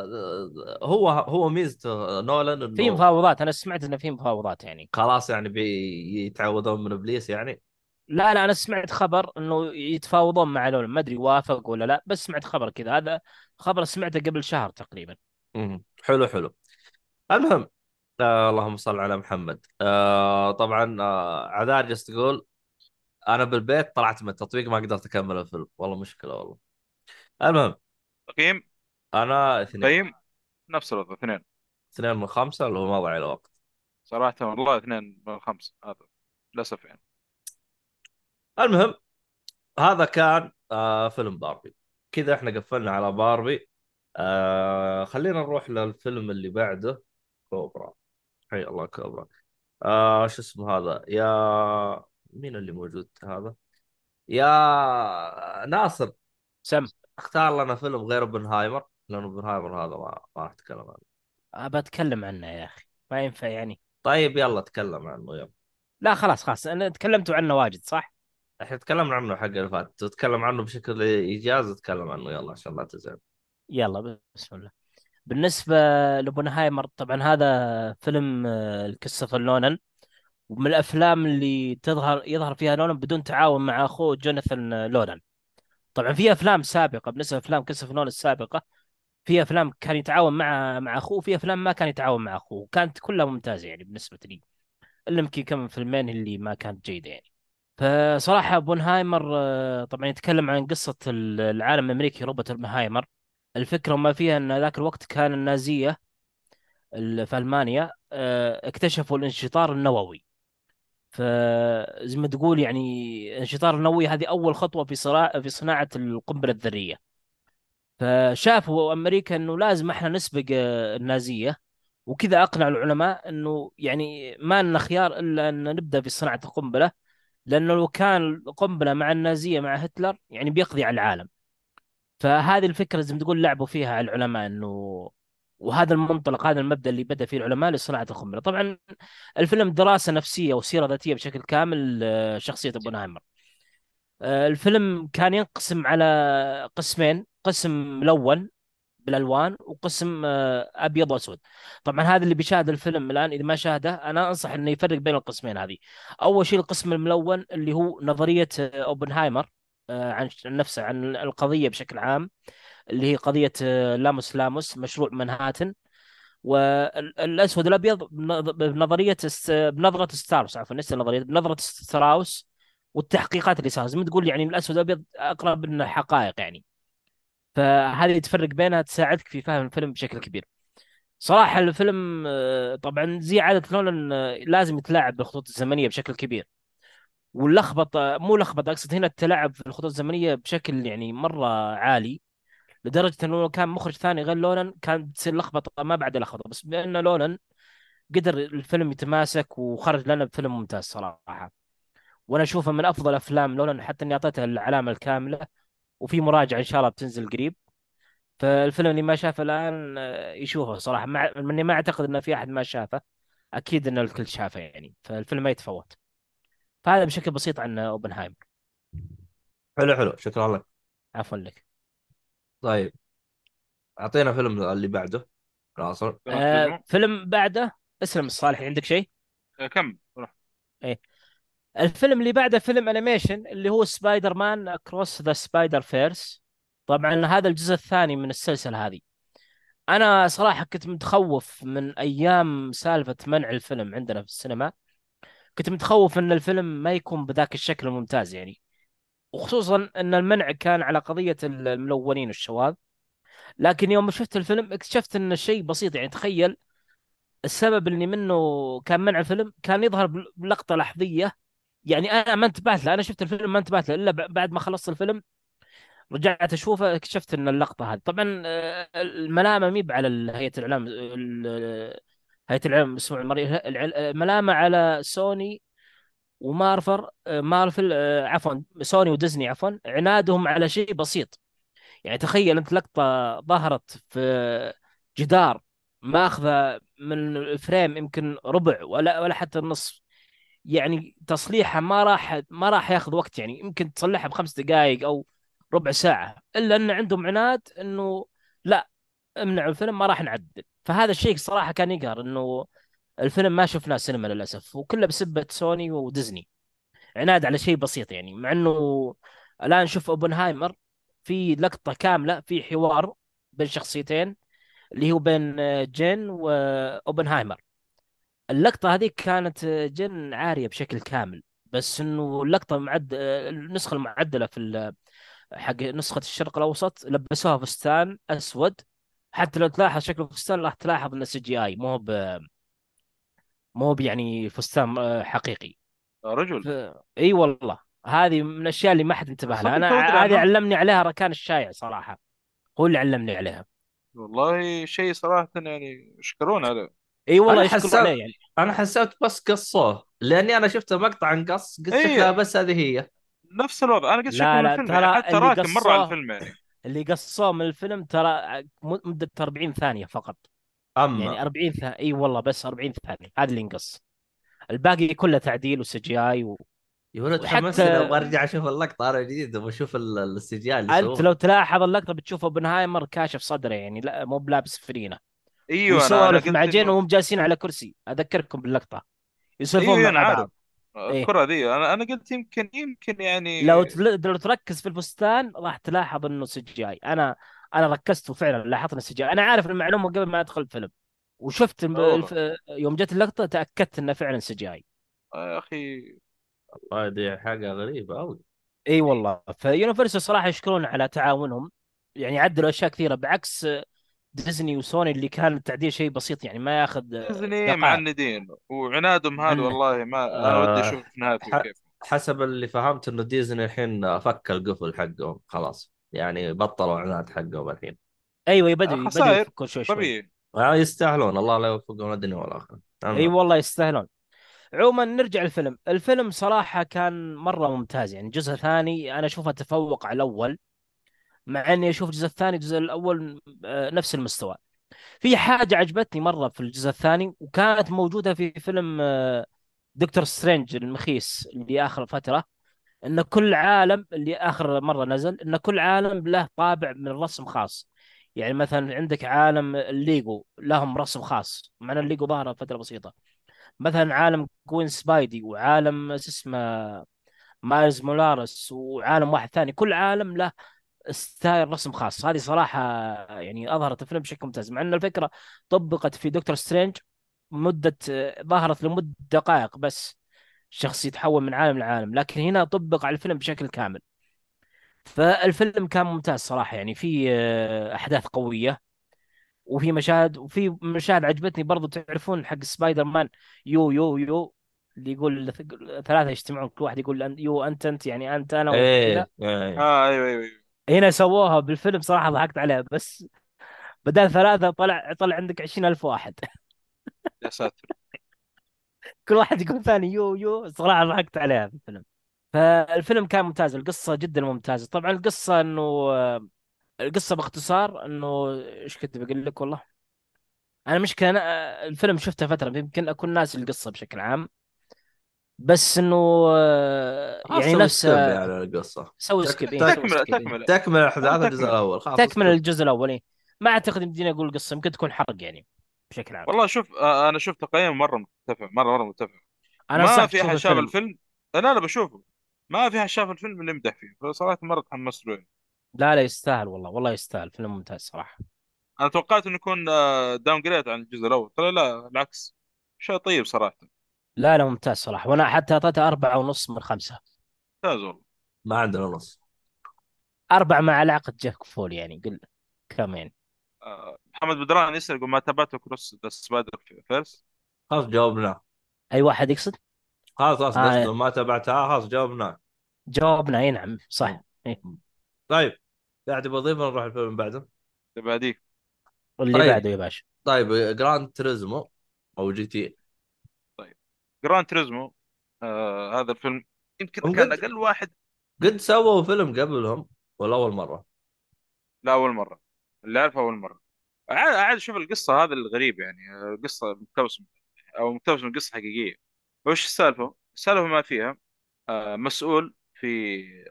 هو هو ميزته نولان في انه مفاوضات أنا سمعت انه في مفاوضات يعني. خلاص يعني بيتعوذون من إبليس يعني؟ لا لا أنا سمعت خبر إنه يتفاوضون مع نولان ما أدري وافق ولا لا بس سمعت خبر كذا. هذا خبر سمعته قبل شهر تقريبا. مم. حلو حلو. المهم آه اللهم صل على محمد. آه طبعا آه عذار جالس تقول أنا بالبيت طلعت من التطبيق ما قدرت أكمل الفيلم. والله مشكلة والله. المهم. تقييم أنا اثنين. تقييم نفس الوضع اثنين. اثنين من خمسة اللي هو ما ضيع له وقت صراحة والله اثنين من خمسة هذا للأسف يعني. المهم هذا كان آه فيلم باربي. كذا إحنا قفلنا على باربي. آه خلينا نروح للفيلم اللي بعده. كوبرا. حي الله كوبرا. آه شو اسمه هذا؟ يا مين اللي موجود هذا؟ يا ناصر. سم. اختار لنا فيلم غير اوبنهايمر. لأنه اوبنهايمر هذا ما ما راح أتكلم عنه. ابى اتكلم عنه يا أخي. ما ينفع يعني. طيب يلا تكلم عنه يلا. لا خلاص خلاص. أنا تكلمتوا عنه واجد صح؟ إحنا تكلمنا عنه حق اللي فات. تتكلم عنه بشكل إيجاز تكلم عنه يلا عشان لا تزعل. يلا بسم الله. بالنسبة لأوبنهايمر طبعا هذا فيلم آه، كريستوفر نولان ومن الأفلام اللي تظهر يظهر فيها نولان بدون تعاون مع أخوه جوناثان آه، نولان طبعا في أفلام سابقة بالنسبة لأفلام كريستوفر نولان السابقة في أفلام كان يتعاون مع مع أخوه وفي أفلام ما كان يتعاون مع أخوه كانت كلها ممتازة يعني بالنسبة لي. إلا يمكن كم فيلمين اللي ما كانت جيدة يعني. فصراحة اوبنهايمر آه، طبعا يتكلم عن قصة العالم الأمريكي روبرت اوبنهايمر الفكرة ما فيها أن ذاك الوقت كان النازية ال- في ألمانيا آه، اكتشفوا الانشطار النووي. فزي ما تقول يعني الانشطار النووي هذه أول خطوة في صراع في صناعة القنبلة الذرية. فشافوا أمريكا أنه لازم إحنا نسبق آه، النازية. وكذا أقنع العلماء أنه يعني ما لنا خيار إلا أن نبدأ في صناعة القنبلة لأنه لو كان قنبلة مع النازية مع هتلر يعني بيقضي على العالم. فهذه الفكرة زي ما تقول لعبوا فيها العلماء إنه وهذا المنطلق هذا المبدأ اللي بدأ فيه العلماء لصناعة القنبلة. طبعا الفيلم دراسة نفسية وسيرة ذاتية بشكل كامل شخصيه اوبنهايمر آه، الفيلم كان ينقسم على قسمين. قسم ملون بالألوان وقسم آه، أبيض وأسود. طبعا هذا اللي بيشاهد الفيلم الآن إذا ما شاهده أنا أنصح إنه يفرق بين القسمين هذه. أول شيء القسم الملون اللي هو نظرية آه، أوبنهايمر آه، عن نفسه عن القضية بشكل عام اللي هي قضية لاموس لاموس مشروع منهاتن والأسود الأبيض بنظ- بنظرية بنظرة ستارس عفوا ليس نظرية بنظرة ستراوس والتحقيقات اللي صارت. زي ما تقول يعني الأسود الأبيض أقرب من الحقائق يعني. فهذه تفرق بينها تساعدك في فهم الفيلم بشكل كبير. صراحة الفيلم آه، طبعا زي عادة نولان آه، لازم يتلاعب بالخطوط الزمنية بشكل كبير. واللخبطة مو لخبطة أقصد هنا التلاعب في الخطوط الزمنية بشكل يعني مرة عالي لدرجة أنه كان مخرج ثاني غير لولن كانت تصير لخبطة ما بعد لخبطة. بس بأن لولن قدر الفيلم يتماسك وخرج لنا بفيلم ممتاز صراحة. وأنا أشوفه من أفضل أفلام لولن حتى إني أعطيته العلامة الكاملة. وفي مراجعة إن شاء الله بتنزل قريب. فالفيلم اللي ما شافه الآن آه، يشوفه صراحة. مع إني ما أعتقد إن في أحد ما شافه. أكيد إن الكل شافه يعني. فالفيلم ما يتفوت. فهذا بشكل بسيط عن أوبنهايمر. حلو حلو. شكرا لك. عفوا لك. طيب. أعطينا فيلم اللي بعده. ناصر. آه فيلم بعده. اسلم الصالح عندك شيء؟ آه، كم روح الفيلم اللي بعده فيلم animation اللي هو Spider-Man Across the Spider-Verse طبعا هذا الجزء الثاني من السلسلة هذه. أنا صراحة كنت متخوف من أيام سالفة منع الفيلم عندنا في السينما. كنت متخوف إن الفيلم ما يكون بذاك الشكل الممتاز يعني. وخصوصا إن المنع كان على قضية الملونين والشواذ. لكن يوم شفت الفيلم اكتشفت إن الشيء بسيط يعني. تخيل السبب اللي منه كان منع الفيلم كان يظهر بلقطة لحظية يعني أنا ما انتبهت له أنا شفت الفيلم ما انتبهت له إلا بعد ما خلصت الفيلم رجعت أشوفه اكتشفت إن اللقطة هذه. طبعا آه، الملامة مهي على هيئة الإعلام ال- هيئة الإعلام اسمه المرئي الملامه على سوني ومارفر آه، مارفل آه، عفوا سوني وديزني عفوا عنادهم على شيء بسيط. يعني تخيل أنت لقطة ظهرت في جدار ماخذة من frame يمكن ربع ولا ولا حتى النصف. يعني تصليحها ما راح ما راح ياخذ وقت يعني يمكن تصلحها بخمس دقائق أو ربع ساعة إلا إن عندهم عناد إنه لا امنعوا الفيلم ما راح نعدل. فهذا الشيء صراحة كان يقهر إنه الفيلم ما شفناه سينما للأسف وكله بسبة سوني وديزني. عناد على شيء بسيط يعني مع إنه الآن نشوف أوبنهايمر في لقطة كاملة في حوار بين شخصيتين اللي هو بين جين وأوبنهايمر. اللقطة هذيك كانت آه، جن عارية بشكل كامل بس إنه اللقطة معد آه، النسخة المعدلة في ال- حق نسخة الشرق الأوسط لبسوها فستان أسود. حتى لو تلاحظ شكل الفستان راح تلاحظ إنه CGI مو ب مو يعني فستان آه، حقيقي. رجل. ف... إي والله. هذه من الأشياء اللي ما حد انتبه لها. أنا هذه. علمني عليها ركان الشايع صراحة. هو اللي علمني عليها. والله شيء صراحة يعني يشكرون عليه إي والله أنا يشكر عليه يعني. أنا حسبت بس قصوه لأني أنا شفت مقطع عن قص قلت. شكلها بس هذه هي. نفس الوضع. أنا قلت شكله من الفيلم ترى يعني حتى اللي راكب مرة على الفيلم. يعني اللي قصوه من الفيلم ترى م- مدة 40 ثانية فقط. أما. يعني 40 ثانية إي والله بس 40 ثانية. هذا اللي ينقص. الباقي كله تعديل و CGI و... يا ولد وحتى- حمسني أبغى أرجع أشوف اللقطة أنا جديد أبغى أشوف ال- ال CGI اللي أنت لو تلاحظ اللقطة بتشوف أوبنهايمر كاشف صدره يعني لا مو بلابس فنيلة. إيوه قلت مع جين وهم جالسين على كرسي. أذكركم باللقطة. يسولفون إيوه مع أنا بعض عارف إيه. الكرة ذي أنا أنا قلت يمكن يمكن يعني لو تل... لو تركز في الفستان راح تلاحظ إنه CGI. أنا أنا ركزت وفعلا لاحظت انه CGI. أنا عارف المعلومة قبل ما أدخل الفيلم. وشفت. الف... يوم جت اللقطة تأكدت إنه فعلا CGI. يا أخي. هذه حاجة غريبة قوي إي والله. ف Universal صراحة يشكرون على تعاونهم. يعني عدلوا أشياء كثيرة. بعكس ديزني وسوني اللي كان التعديل شيء بسيط يعني ما ياخذ ديزني. معندين وعنادهم هذا. والله ما أنا آه، ودي أشوف نهايته ح- كيف. حسب اللي فهمت إنه ديزني الحين فك القفل حقهم خلاص. يعني بطلوا عناد حقهم الحين. أيوه بدوا بدوا يفكون شوي شوي. طبيعي. آه، يستاهلون. الله لا يوفقهم الدنيا والاخره أي والله يستاهلون. عموما نرجع الفيلم. الفيلم صراحة كان مرة ممتاز يعني الجزء الثاني أنا أشوفه تفوق على الأول. مع إني أشوف الجزء الثاني الجزء الأول آه، نفس المستوى. في حاجة عجبتني مرة في الجزء الثاني وكانت موجودة في فيلم آه، دكتور سترينج المخيس اللي آخر فترة إن كل عالم اللي آخر مرة نزل إن كل عالم له طابع من الرسم خاص. يعني مثلا عندك عالم الليجو لهم رسم خاص مع إن الليجو ظهر فترة بسيطة. مثلا عالم جوين سبايدي وعالم اسمه مايلز موراليس وعالم واحد ثاني. كل عالم له style رسم خاص. هذه صراحة يعني أظهرت الفيلم بشكل ممتاز مع أن الفكرة طبقت في دكتور سترينج مدة ظهرت لمدة دقائق بس الشخص يتحول من عالم لعالم لكن هنا طبق على الفيلم بشكل كامل. فالفيلم كان ممتاز صراحة يعني في آه، أحداث قوية وفي مشاهد وفي مشاهد عجبتني. برضو تعرفون حق Spider-Man you you you اللي يقول ثلاثة يجتمعون كل واحد يقول أن- you أنت أنت يعني أنت أنا وكذا إيه إيه. آه أيوه أيوه أيوه. هنا سووها بالفيلم صراحة ضحكت عليها بس بدل ثلاثة طلع طلع عندك عشرين ألف واحد. يا ساتر. كل واحد يقول ثاني you you صراحة ضحكت عليها في الفيلم. فالفيلم كان ممتاز القصة جدا ممتازة. طبعا القصة إنه القصة باختصار إنه إيش كنت بقول لك والله؟ أنا مشكلة أنا الفيلم شفته فترة يمكن أكون ناسي القصة بشكل عام. بس إنه يعني سوي نفس skip يعني القصة. سوي skip skip. تكمله تكمل احداث الجزء تكمل. الأول. خلاص تكمل. الجزء الأول إيه. ما أعتقد يمديني أقول قصة يمكن تكون حرق يعني بشكل عام. والله شوف آه، أنا شوف تقييم مرة متفق مره مرة متفق. أنا ما في احد شاف الفيلم. لا لا بشوفه. ما في احد شاف الفيلم اللي يمدح فيه فصراحة مرة تحمست له. لا لا يستاهل والله والله يستاهل. فيلم ممتاز صراحة. أنا توقعت إنه يكون downgrade عن الجزء الأول. طلع لا العكس. شيء طيب صراحة. لا لا ممتاز صراحة. وأنا حتى أعطيته أربعة ونص من خمسة. ممتاز والله. ما عندنا نص. أربعة مع علاقة جاك فول يعني قل كمان آه، محمد بدران يسأل يقول ما تابعته Across the Spider-Verse خلاص جاوبنا. أي واحد يقصد؟ خلاص خلاص آه. قصده ما تبعتها خلاص جاوبنا. جاوبنا أي نعم صح. إيه. طيب قاعد بضيف نروح الفيلم اللي بعده. اللي بعديه. واللي طيب. بعده يا باشا. طيب Gran Turismo أو GT Gran Turismo آه هذا الفيلم. يمكن كان أقل واحد. قد سووا فيلم قبلهم ولا أول مرة؟ لا أول مرة. اللي أعرفه أول مرة. عاد عاد أشوف القصة هذا الغريب يعني. قصه مقتبسه أو مقتبسه من قصة حقيقية. وش السالفة؟ السالفة ما فيها. آه، مسؤول في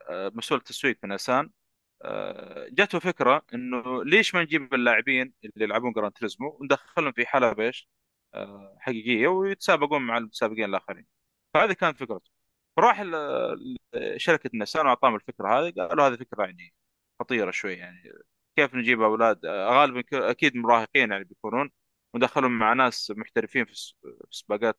آه، مسؤول تسويق في ناسان آه، جاته فكرة إنه ليش ما نجيب اللاعبين اللي يلعبون جراند تريزمو وندخلهم في حلبة إيش؟ آه، حقيقية ويتسابقون مع المتسابقين الآخرين. فهذه كانت فكرته. فراح شركة نسان وأعطاهم الفكرة هذه قالوا هذه فكرة يعني خطيرة شوي يعني. كيف نجيب أولاد؟ آه، غالبا أكيد مراهقين يعني بيكونون وندخلهم مع ناس محترفين في سباقات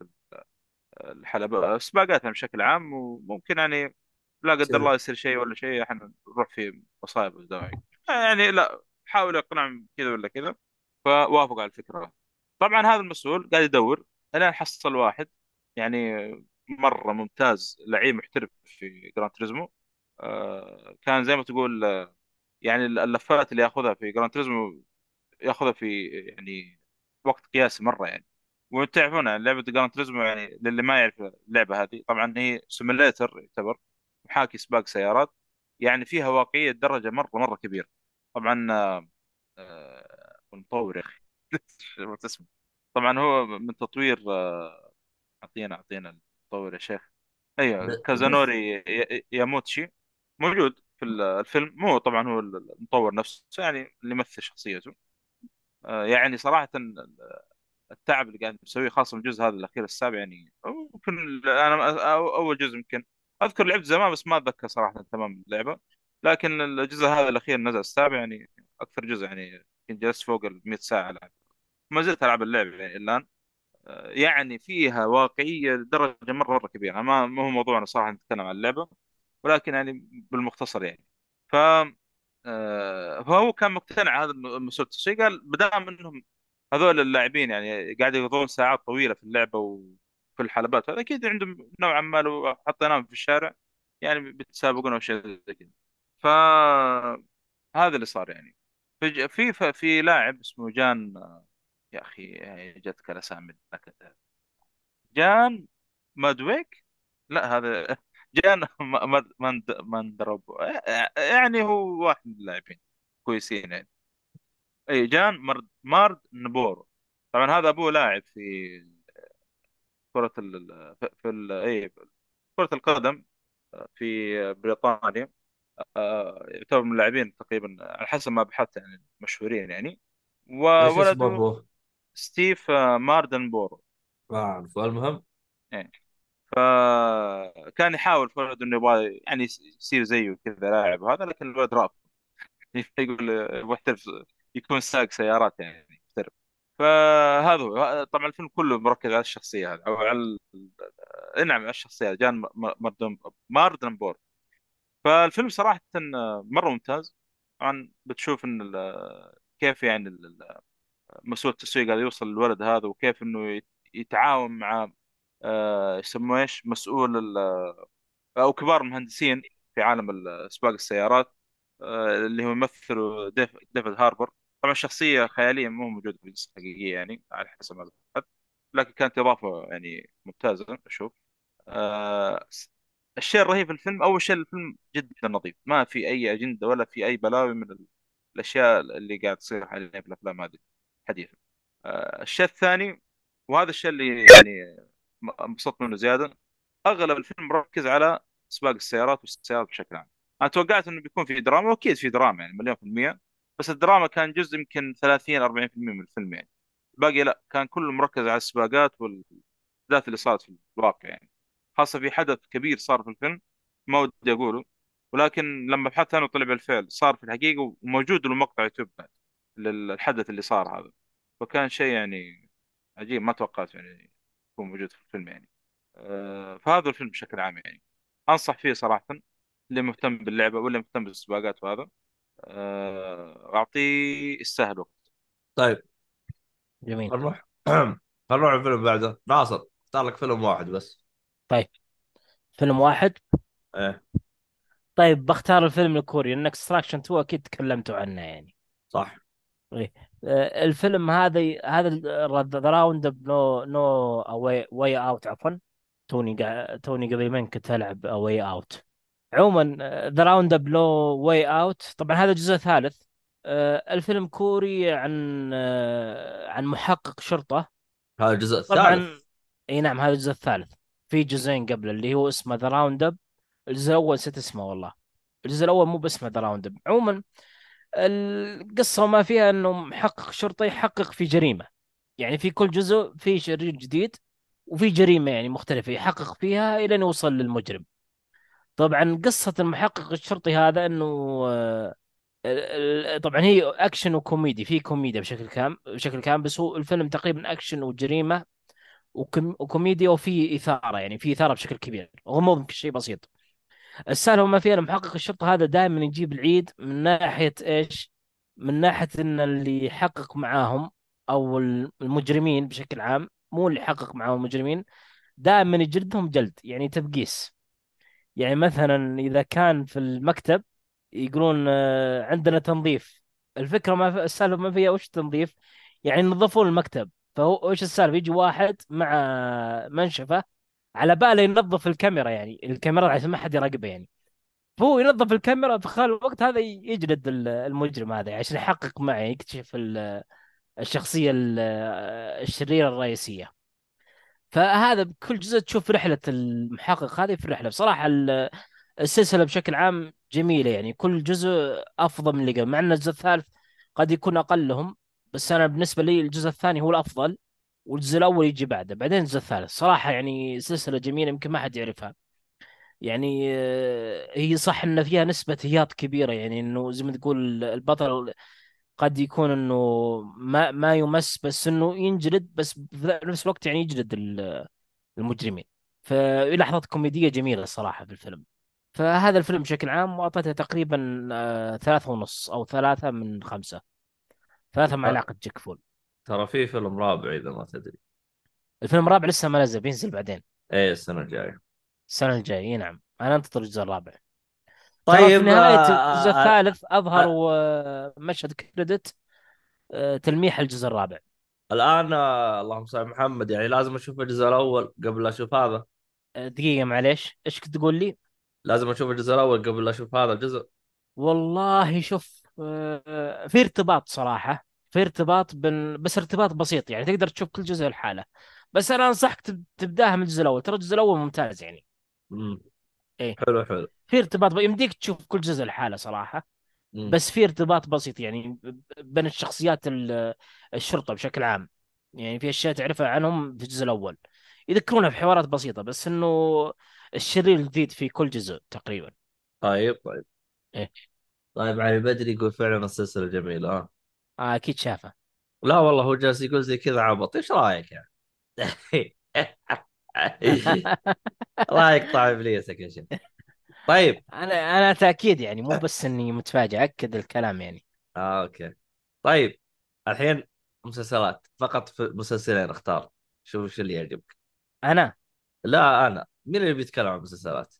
الحلبة سباقات يعني بشكل عام وممكن يعني لا قدر الله يصير شيء ولا شيء إحنا نروح في مصايب ودواعي يعني لا حاول اقنعهم كذا ولا كذا فوافقوا على الفكرة. طبعا هذا المسؤول قاعد يدور الآن حصل واحد يعني مرة ممتاز لعيب محترف في Gran Turismo. آه، كان زي ما تقول آه، يعني اللفات اللي ياخذها في Gran Turismo ياخذها في يعني وقت قياسي مرة يعني. وأنتم تعرفون يعني لعبة Gran Turismo يعني للي ما يعرف اللعبة هذه طبعا هي simulator يعتبر محاكي سباق سيارات يعني فيها واقعية درجة مرة مرة كبيرة. طبعا آه، آه، المطور يا أخي. شو اسمه طبعا هو من تطوير آه، أعطينا أعطينا المطور يا شيخ. أيوه ب- بس كازانوري ي- ياماوتشي موجود في الفيلم. مو طبعا هو المطور نفسه يعني اللي يمثل شخصيته. آه، يعني صراحة التعب اللي قاعد مسويه خاصة من الجزء هذا الأخير السابع يعني يمكن أنا أو- أول جزء يمكن. أذكر لعبت زمان بس ما أتذكر صراحة تمام اللعبة. لكن الجزء هذا الأخير نزل السابع يعني أكثر جزء يعني يمكن جلست فوق ال 100 ساعة ألعب ما زلت ألعب اللعبة يعني الآن. آه، يعني فيها واقعية لدرجة مرة مرة كبيرة. ما ما هو موضوعنا صراحة نتكلم عن اللعبة ولكن يعني بالمختصر يعني. ف آه، فهو كان مقتنع هذا المسؤول. التسويق قال؟ بدام إنهم هذول اللاعبين يعني قاعد يقضون ساعات طويلة في اللعبة وفي الحلبات هذا أكيد عندهم نوعا ما لو حطيناهم في الشارع يعني بيتسابقون أو شيء زي كذا. فهذا اللي صار يعني. في في في لاعب اسمه جان يا أخي جتك الاسامي لكن جان مادويك؟ لا هذا جان ما- ما- ماند ماندروب. يعني هو واحد من اللاعبين كويسين يعني. أي جان مارد ماردنبورو. طبعا هذا أبوه لاعب في كرة ال في ال أي كرة القدم في بريطانيا. يعتبر من اللاعبين تقريبا على حسب ما بحثت يعني. مشهورين يعني وولده؟ ستيف آه، ماردنبورو ما اعرف المهم إيه. فكان يحاول فرد إنه يبغى يعني يصير زيه كذا لاعب هذا لكن الولد رافض يقول يحترف يكون سائق سيارات يعني يحترف فهذا هو. طبعا الفيلم كله مركز على الشخصية هذه أو على نعم على الشخصية جان ماردن ماردن بور فالفيلم صراحة مرة ممتاز. طبعا بتشوف إن كيف يعني مسؤول التسويق هذا يوصل للولد هذا وكيف إنه يت- يتعاون مع آه، يسموه إيش؟ مسؤول أو كبار المهندسين في عالم ال- سباق السيارات آه، اللي هو يمثله ديف ديفيد هاربور. طبعا شخصية خيالية مو موجودة في القصة الحقيقية يعني على حسب ما ذكرت لكن كانت إضافة يعني ممتازة أشوف. آه، الشيء الرهيب في الفيلم أول شيء الفيلم جدا نظيف ما في أي أجندة ولا في أي بلاوي من ال- الأشياء اللي قاعد تصير حاليا في الأفلام هذه. حديثا آه، الشيء الثاني وهذا الشيء اللي يعني انبسطت منه زيادة أغلب الفيلم مركز على سباق السيارات والسيارات بشكل عام. أنا توقعت إنه بيكون في دراما وأكيد في دراما يعني مليون في المية. بس الدراما كان جزء يمكن 30 40% من الفيلم يعني. الباقي لا كان كله مركز على السباقات والاحداث اللي صارت في الواقع يعني. خاصة في حدث كبير صار في الفيلم ما ودي أقوله. ولكن لما بحثت عنه طلع بالفعل صار في الحقيقة وموجود له مقطع يوتيوب بعد للحدث اللي صار هذا. فكان شيء يعني عجيب ما توقعت يعني يكون موجود في الفيلم يعني. آه، فهذا الفيلم بشكل عام يعني. أنصح فيه صراحة اللي مهتم باللعبة واللي مهتم بالسباقات وهذا آه، أعطيه يستاهل وقت. طيب. جميل. نروح. نروح الفيلم بعده. ناصر اختار لك فيلم واحد بس. طيب. فيلم واحد؟ إيه. طيب بختار الفيلم الكوري. لأن Extraction 2 أكيد تكلمتوا عنه يعني. صح. إيه. آه، الفيلم هذا هذا The Round No No A Way Way Out عفوا. توني قا... توني قبل يومين كنت ألعب A Way Out عموما The Roundup No Way Out طبعا هذا الجزء الثالث آه، الفيلم كوري عن آه، عن محقق شرطة. هذا الجزء الثالث. طبعا إي نعم هذا الجزء الثالث. في جزئين قبل اللي هو اسمه The Roundup الجزء الأول نسيت اسمه والله. الجزء الأول مو باسمه The Roundup عموما القصة وما فيها إنه محقق شرطة يحقق في جريمة. يعني في كل جزء في شرير جديد وفي جريمة يعني مختلفة يحقق فيها إلى أن يوصل للمجرم. طبعا قصة المحقق الشرطي هذا إنه آه، طبعا هي أكشن وكوميدي في كوميديا بشكل كام بشكل كامل بس هو الفيلم تقريبا أكشن وجريمة وكوميديا وفي إثارة يعني في إثارة بشكل كبير غموض شيء بسيط. السالفة ما فيها محقق الشرطه هذا دائما يجيب العيد من ناحية إيش؟ من ناحية إن اللي يحقق معاهم أو المجرمين بشكل عام مو اللي يحقق معاهم المجرمين دائما يجلدهم جلد يعني تبقيس. يعني مثلا إذا كان في المكتب يقولون آه، عندنا تنظيف. الفكرة ما في السالفة ما فيها وش تنظيف؟ يعني ينظفون المكتب. فهو وش السالفة؟ يجي واحد مع منشفة على باله ينظف الكاميرا يعني الكاميرا عشان ما حد يراقبه يعني. فهو ينظف الكاميرا في خلال الوقت هذا يجلد ال- المجرم هذا عشان يحقق معه يكتشف ال- الشخصية ال- الشريرة الرئيسية. فهذا بكل جزء تشوف رحلة المحقق هذه في الرحلة. بصراحة ال- السلسلة بشكل عام جميلة يعني كل جزء أفضل من اللي قبل مع إن الجزء الثالث قد يكون أقلهم بس أنا بالنسبة لي الجزء الثاني هو الأفضل. والجزء الأول يجي بعده بعدين الجزء الثالث. صراحة يعني سلسلة جميلة يمكن ما حد يعرفها. يعني آه، هي صح إن فيها نسبة هياط كبيرة يعني إنه زي ما تقول البطل قد يكون إنه ما ما يمس بس إنه ينجلد بس في نفس الوقت يعني يجلد ال- المجرمين. ففي لحظات كوميدية جميلة الصراحة في الفيلم. فهذا الفيلم بشكل عام واعطيته تقريبا آه، ثلاثة ونص أو ثلاثة من خمسة. ثلاثة مع علاقة جيك فول. ترى في فيلم رابع إذا ما تدري. الفيلم الرابع لسه ما نزل بينزل بعدين. إيه السنة الجاية. السنة الجاية إي نعم. أنا أنتظر الجزء الرابع. ترى في طيب نهاية آه الجزء آه الثالث أظهروا آه، مشهد كريدت تلميح الجزء الرابع. الآن اللهم صل على محمد يعني لازم أشوف الجزء الأول قبل أشوف هذا. دقيقة معليش. إيش كنت تقول لي؟ لازم أشوف الجزء الأول قبل أشوف هذا الجزء. والله شوف في ارتباط صراحة. في ارتباط بن... بس ارتباط بسيط يعني تقدر تشوف كل جزء لحاله. بس أنا أنصحك تب- تبدأها من الجزء الأول. ترى الجزء الأول ممتاز يعني. مم. إيه. حلو حلو. في ارتباط ب... يمديك تشوف كل جزء لحاله صراحة. مم. بس في ارتباط بسيط يعني بين الشخصيات ال- الشرطة بشكل عام. يعني في أشياء تعرفها عنهم في الجزء الأول. يذكرونها في حوارات بسيطة بس إنه الشرير جديد في كل جزء تقريبا. طيب طيب. إيه. طيب علي بدري يقول فعلا السلسلة جميلة ها. آه أكيد شافه. لا والله هو جالس يقول زي كذا عبط. إيش رأيك يعني؟ الله يقطع ابليسك يا شيخ. طيب. أنا أنا تأكيد يعني مو بس إني متفاجئ أكد الكلام يعني. آه أوكي. طيب. الحين مسلسلات فقط في مسلسلين اختار. شوف إيش اللي يعجبك. أنا؟ لا أنا. مين اللي بيتكلم عن مسلسلات؟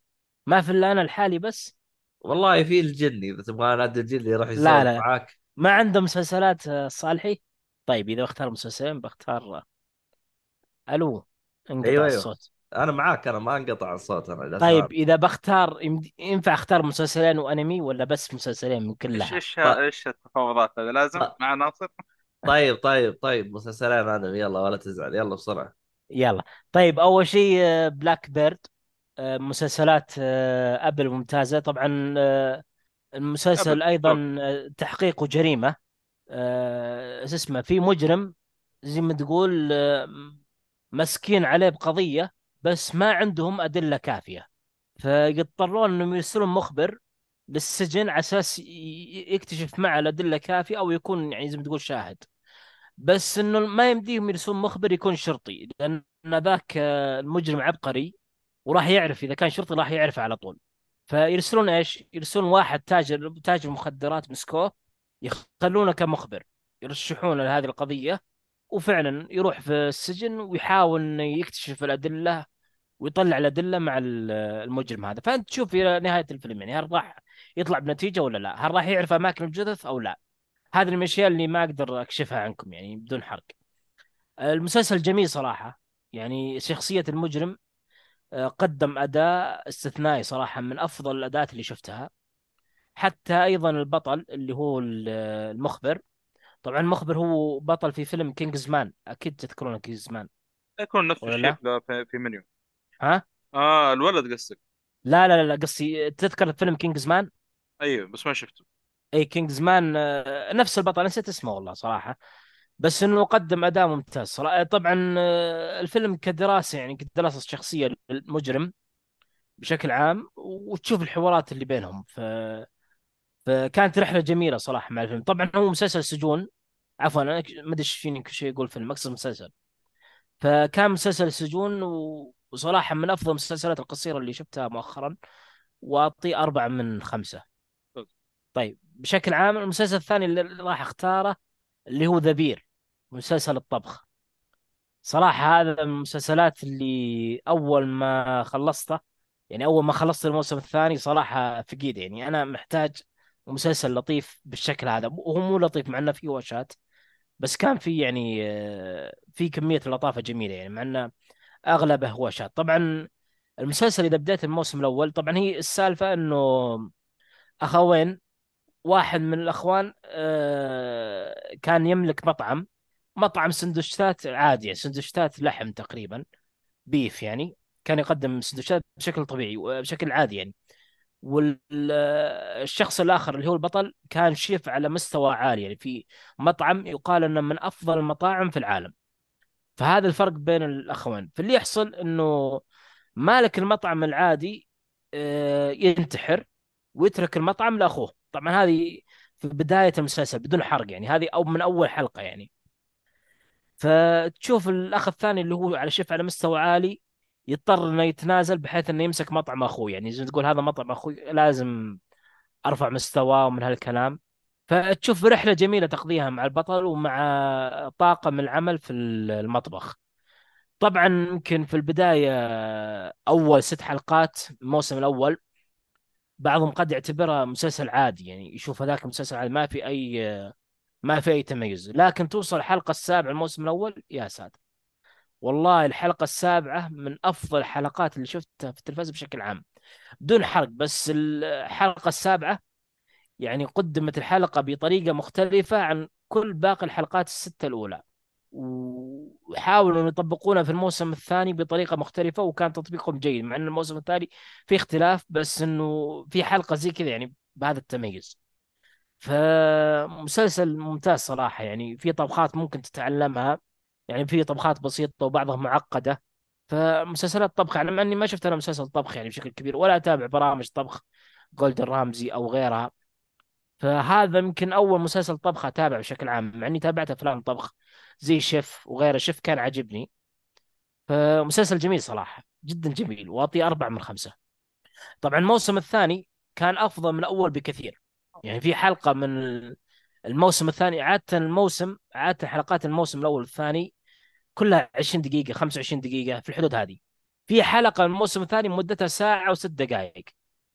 ما في إلا أنا الحالي بس. والله في الجني إذا تبغى نادي الجني يروح يسولف معاك. ما عنده مسلسلات آه، صالحي؟ طيب إذا بختار مسلسلين بختار ألو انقطع أيوه أيوه. الصوت. أنا معاك أنا ما انقطع الصوت أنا طيب. إذا بختار ينفع أختار مسلسلين وأنمي ولا بس مسلسلين من إيش كلها إيش ط- إيش التفاوضات هذه؟ لازم ط- مع ناصر. طيب طيب طيب مسلسلين أنا يلا ولا تزعل يلا بسرعة. يلا. طيب أول شيء Black Bird مسلسلات آه، Apple ممتازة. طبعا آه، المسلسل أيضا آه، تحقيق وجريمه شو اسمه في مجرم زي ما تقول آه، مسكين عليه بقضية بس ما عندهم أدلة كافية. فيضطرون إنهم يرسلون مخبر للسجن على أساس يكتشف معه الأدلة كافية أو يكون يعني زي ما تقول شاهد. بس إنه ما يمديهم يرسلون مخبر يكون شرطي لأن ذاك آه، المجرم عبقري وراح يعرف إذا كان شرطي راح يعرفه على طول. فيرسلون إيش؟ يرسلون واحد تاجر تاجر مخدرات مسكوه يخلونه كمخبر يرشحونه لهذه القضية وفعلا يروح في السجن ويحاول إنه يكتشف الأدلة ويطلع الأدلة مع ال- المجرم هذا فأنت تشوف إلى نهاية الفيلم يعني هل راح يطلع بنتيجة ولا لا؟ هل راح يعرف أماكن الجثث أو لا؟ هذه الأشياء اللي ما أقدر أكشفها عنكم يعني بدون حرق. المسلسل جميل صراحة يعني شخصية المجرم قدم أداء استثنائي صراحة من أفضل الأداءات اللي شفتها. حتى أيضا البطل اللي هو ال- المخبر طبعا المخبر هو بطل في فيلم Kingsman أكيد تذكرون Kingsman يكون نفس الشيء؟ في منيو ها؟ آه الولد قصدك لا لا لا قصدي تذكر فيلم Kingsman؟ أيوه بس ما شفته أي Kingsman آه، نفس البطل نسيت اسمه والله صراحة بس إنه قدم أداء ممتاز صراحة. طبعا آه، الفيلم كدراسة يعني كدراسة شخصية للمجرم بشكل عام وتشوف الحوارات اللي بينهم. ف... فكانت رحلة جميلة صراحة مع الفيلم. طبعا هو مسلسل سجون. عفوا أنا ما أدري فيني كل شيء يقول فيلم أقصد مسلسل. فكان مسلسل سجون. وصراحة من أفضل المسلسلات القصيرة اللي شفتها مؤخرا واعطيه أربعة من خمسة. طيب بشكل عام المسلسل الثاني اللي راح أختاره اللي هو ذا بير مسلسل الطبخ. صراحة هذا من المسلسلات اللي أول ما خلصته يعني أول ما خلصت الموسم الثاني صراحة فقيد. يعني أنا محتاج مسلسل لطيف بالشكل هذا. وهو مو لطيف مع إنه فيه وشات بس كان في يعني آه، في كمية لطافة جميلة. يعني مع إنه أغلبه وشات طبعا المسلسل إذا بديت الموسم الأول طبعا هي السالفة إنه أخوين واحد من الأخوان آه، كان يملك مطعم. مطعم سندوتشات عادية سندوتشات لحم تقريبا بيف يعني كان يقدم سندوتشات بشكل طبيعي وبشكل عادي يعني. والشخص الآخر اللي هو البطل كان شيف على مستوى عالي يعني في مطعم يقال أنه من أفضل المطاعم في العالم. فهذا الفرق بين الأخوين. فاللي يحصل أنه مالك المطعم العادي آه، ينتحر ويترك المطعم لأخوه. طبعا هذه في بداية المسلسل بدون حرق يعني هذه أو من أول حلقة يعني. فتشوف الأخ الثاني اللي هو على شيف على مستوى عالي يضطر إنه يتنازل بحيث إنه يمسك مطعم أخوه. يعني زي تقول هذا مطعم أخوي لازم أرفع مستواه ومن هالكلام. فتشوف رحلة جميلة تقضيها مع البطل ومع طاقم العمل في المطبخ. طبعا يمكن في البداية أول ست حلقات الموسم الأول بعضهم قد يعتبرها مسلسل عادي. يعني يشوف هذاك مسلسل عادي ما في أي ما في أي تميز. لكن توصل الحلقة السابعة الموسم الأول يا ساتر. والله الحلقة السابعة من أفضل الحلقات اللي شفتها في التلفزيون بشكل عام. بدون حرق بس الحلقة السابعة يعني قدمت الحلقة بطريقة مختلفة عن كل باقي الحلقات الستة الأولى. وحاولوا يطبقونها في الموسم الثاني بطريقة مختلفة وكان تطبيقهم جيد مع إن الموسم الثاني في اختلاف بس إنه في حلقة زي كذا يعني بهذا التميز. فمسلسل ممتاز صراحة يعني في طبخات ممكن تتعلمها يعني في طبخات بسيطة وبعضها معقدة. فمسلسلات طبخ يعني مع أني ما شفت أنا مسلسل طبخ يعني بشكل كبير ولا أتابع برامج طبخ جولدن رامزي أو غيرها. فهذا يمكن أول مسلسل طبخ اتابع بشكل عام مع إني تابعت أفلام طبخ زي شيف وغيره. شيف كان عاجبني. فمسلسل جميل صراحة جدا جميل واعطيه أربعة من خمسة. طبعا الموسم الثاني كان أفضل من الأول بكثير. يعني في حلقة من الموسم الثاني عادة الموسم عادة حلقات الموسم الأول والثاني كلها 20 دقيقة 25 دقيقة في الحدود هذه. في حلقة من الموسم الثاني مدتها ساعة وست دقائق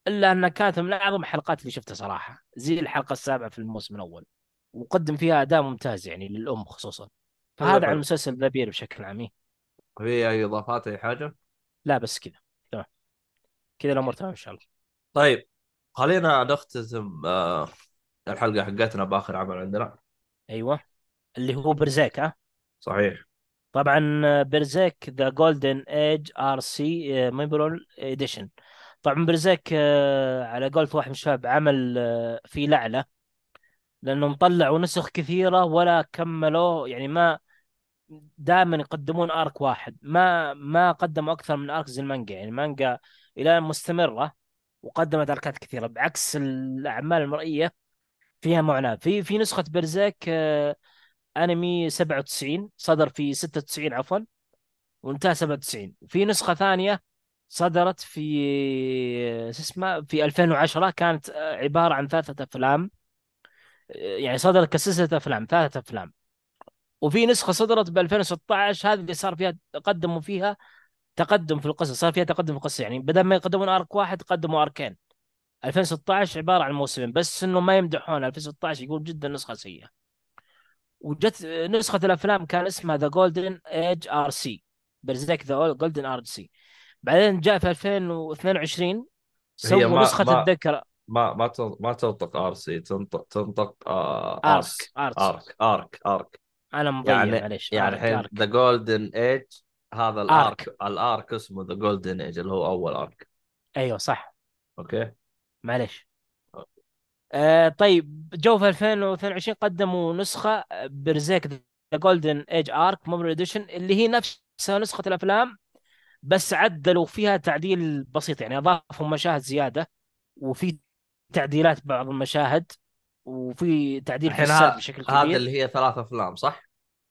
إلا أنها كانت من أعظم الحلقات اللي شفتها صراحة. زي الحلقة السابعة في الموسم الأول. وقدم فيها أداء ممتاز يعني للأم خصوصا. فهذا عن المسلسل ذا بير بشكل عام. في أي إضافات أي حاجة؟ لا بس كذا. تمام. كذا الأمور تمام إن شاء الله. طيب. خلينا نختتم آه، الحلقة حقتنا بآخر عمل عندنا. أيوه. اللي هو Berserk ها؟ صحيح. طبعا Berserk The Golden Age Arc Memorial Edition طبعا Berserk آه، على قولة واحد من الشباب عمل آه، في لعلة لأنهم طلعوا نسخ كثيرة ولا كملوا يعني ما دائما يقدمون ارك واحد. ما ما قدموا أكثر من ارك زي المانجا. يعني المانجا إلى مستمرة. وقدمت اركات كثيرة بعكس الأعمال المرئية فيها معاناة. في في نسخة برزيك آه، أنمي 97 صدر في 96 عفوا وانتهى 97 وفي نسخة ثانية صدرت في آه، شو اسمه في 2010 كانت آه، عبارة عن ثلاثة أفلام. يعني صدرت كسلسلة أفلام ثلاثة أفلام. وفي نسخة صدرت ب 2016 هذه اللي صار فيها قدموا فيها تقدم في القصة صار فيها تقدم في القصة. يعني بدل ما يقدمون arc واحد قدموا اركين 2016 عبارة عن موسمين بس إنه ما يمدحون. 2016 يقول جدا نسخة سيئة. وجت نسخة الأفلام كان اسمها The Golden Age ARC Berserk The Golden ARC بعدين جاء في 2022 سووا نسخة ما الذكرى. ما ما ما تنطق ARC تنطق تنطق آه arc arc arc arc arc أنا مضيع يعني معليش. يعني الحين The Golden Age هذا ال arc arc. ال arc اسمه The Golden Age اللي هو أول arc. أيوه صح. okay؟ معليش. آه طيب جو في 2022 قدموا نسخة Berserk The Golden Age Arc Memorial Edition اللي هي نفسها نسخة الأفلام بس عدلوا فيها تعديل بسيط يعني أضافوا مشاهد زيادة وفي تعديلات بعض المشاهد وفي تعديل في الحين السرد ها- بشكل هذا كبير. اللي هي ثلاث أفلام صح؟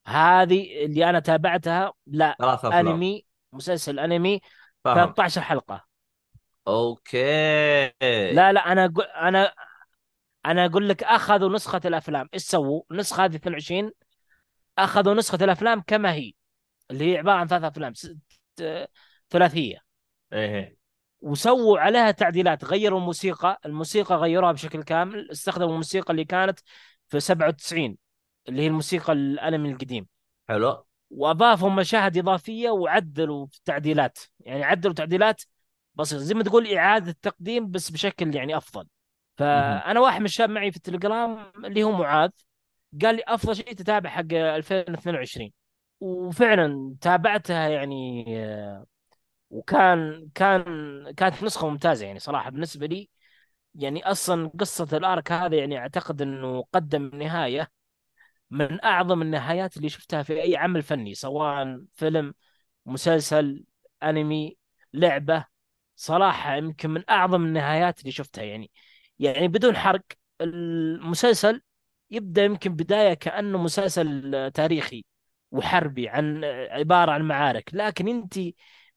هذه اللي أنا تابعتها لا أنمي مسلسل أنمي فاهم. 13 حلقة. أوكي. لا لا أنا أقول أنا أنا أقول لك أخذوا نسخة الأفلام. إيش سووا؟ النسخة هذه 22 أخذوا نسخة الأفلام كما هي اللي هي عبارة عن ثلاث أفلام. ثلاثية. إيه وسووا عليها تعديلات غيروا الموسيقى الموسيقى غيروها بشكل كامل استخدموا الموسيقى اللي كانت في 97 اللي هي الموسيقى الأنمي القديم. حلو. وأضافوا مشاهد إضافية وعدلوا في التعديلات. يعني عدلوا تعديلات بسيطة زي ما تقول إعادة تقديم بس بشكل يعني أفضل. فأنا واحد من الشباب معي في التليجرام اللي هو معاذ قال لي أفضل شيء تتابع حق 2022 وفعلا تابعتها يعني آه، وكان كان كانت نسخة ممتازة يعني صراحة بالنسبة لي. يعني أصلا قصة الأرك هذا يعني أعتقد إنه قدم نهاية من أعظم النهايات اللي شفتها في أي عمل فني سواء فيلم مسلسل أنمي لعبة. صراحة يمكن من أعظم النهايات اللي شفتها يعني يعني بدون حرق. المسلسل يبدأ يمكن بداية كأنه مسلسل تاريخي وحربي عن عبارة عن معارك لكن أنت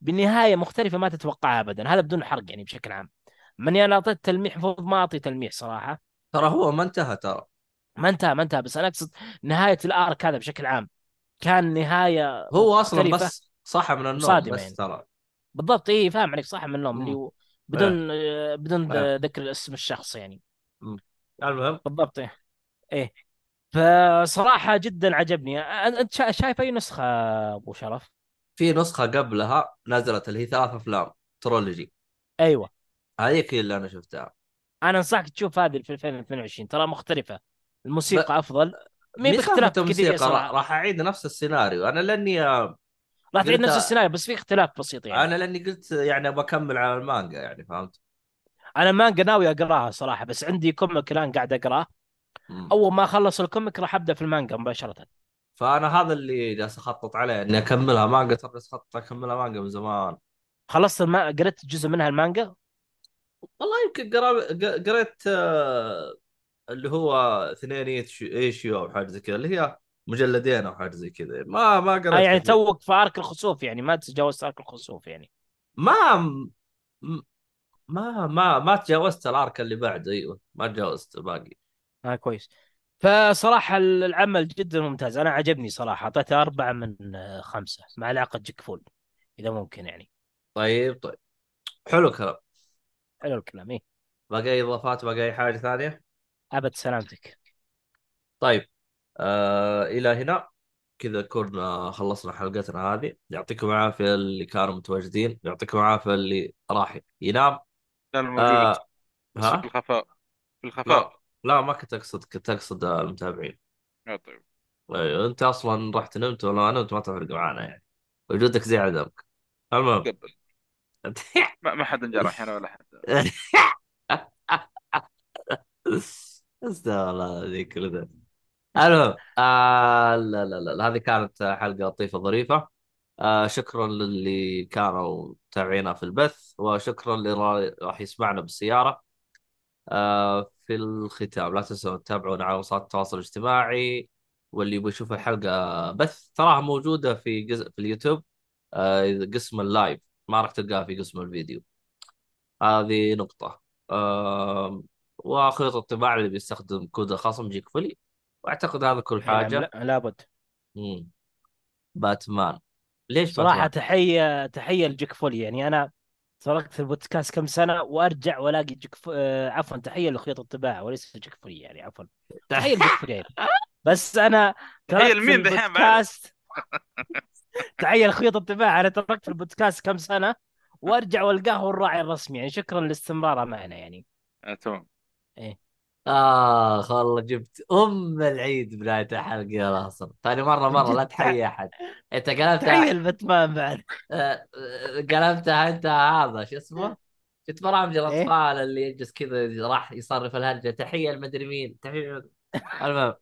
بنهاية مختلفة ما تتوقعها ابدا. هذا بدون حرق يعني بشكل عام. من أنا أعطيت تلميح المفروض ما أعطي تلميح صراحة. ترى هو ما انتهى ترى. ما انتهى ما انتهى. بس أنا أقصد نهاية الارك هذا بشكل عام. كان نهاية هو أصلا. بس صحى من النوم صادمة بس يعني. ترى. بالضبط. اي فاهم عليك. صح من النوم اللي. هو بدون آه، بدون إيه. ذكر اسم الشخص يعني. المهم. بالضبط. إيه. إيه. فصراحة جدا عجبني. أنت شا- شايف أي نسخة أبو شرف؟ في نسخة قبلها نزلت اللي هي ثلاث أفلام trilogy. أيوه. هذيك اللي أنا شفتها. أنا أنصحك تشوف هذه في 2022 ترى مختلفة. الموسيقى أفضل. مي مي باختلاف كثير راح, أعيد نفس السيناريو. أنا لأني راح تعيد نفس السيناريو بس في اختلاف بسيط يعني. أنا لأني قلت يعني بكمل على المانجا يعني فهمت؟ أنا مانجا ناوي أقراها صراحة بس عندي comic الآن قاعد أقرأه. أول ما أخلص ال comic راح أبدأ في المانجا مباشرة. فأنا هذا اللي جالس أخطط عليه إني أكملها مانجا. ترى أخطط أكملها مانجا من زمان. خلصت الما... قريت جزء منها المانجا؟ والله يمكن قرا- قريت آه، اللي هو اثنين issue أو حاجة زي كذا اللي هي مجلدين أو حاجة زي كذا. ما ما قريت آه يعني. توك في أرك الخسوف يعني ما تجاوزت أرك الخسوف يعني. ما م- ما ما ما تجاوزت الأرك اللي بعده أيوه ما تجاوزت الباقي. آه كويس. فصراحة العمل جدا ممتاز. أنا عجبني صراحة أعطيته أربعة من آه، خمسة مع العقد جيك فول إذا ممكن يعني. طيب طيب. حلو الكلام. حلو الكلام إيه. باقي اي إضافات باقي أي حاجة ثانية؟ أبد سلامتك. طيب آه إلى هنا. كذا كنا خلصنا حلقتنا هذه. يعطيكم العافية اللي كانوا متواجدين. يعطيكم العافية اللي راح ينام. آه ها؟ في الخفاء. في الخفاء. لا لا ما كنت أقصد كنت أقصد المتابعين. يا طيب. أيوة، أنت أصلا رحت نمت ولا أنا؟ وانت ما تفرق معنا يعني. وجودك زي عدمك المهم. ما حد انجرح هنا ولا حد. استغفر الله ذيك المهم آه لا لا لا هذه كانت حلقة لطيفة ظريفة. آه شكرا للي كانوا متابعينا في البث وشكرا اللي را- راح يسمعنا بالسيارة. آه في الختام لا تنسوا تتابعونا على وسائل التواصل الاجتماعي واللي يبغى يشوف الحلقة بث تراها موجودة في جزء في اليوتيوب. آه قسم اللايف ما راح تلقاها في قسم الفيديو. هذه نقطة. آه وخيط الطباعة اللي بيستخدم كود الخصم يجيك فلي وأعتقد هذا كل نعم حاجة. لا- لابد مم. باتمان. ليش صراحة باتمان؟ تحية تحية لجيك فول يعني أنا تركت البودكاست كم سنة وأرجع وألاقي جيك ف... آه، عفوا تحية لخيط الطباعة وليس جيك فول يعني عفوا. تحية لجيك فول يعني. بس أنا تحية تركت لمين دحين بعد؟ البودكاست تحية لخيط الطباعة أنا تركت البودكاست كم سنة وأرجع وألقاه هو الراعي الرسمي. يعني شكرا لاستمراره معنا يعني. آه، تمام آه والله جبت أم العيد بداية الحلقة يا ناصر ثاني مرة مرة لا تحيي أنت تحية قلبتها لباتمان بعد. آه، آه، قلبتها أنت هذا شو اسمه؟ شفت برامج إيه؟ الأطفال اللي يجلس كذا راح يصرف الهرجة تحية المدري مين. تحية المهم.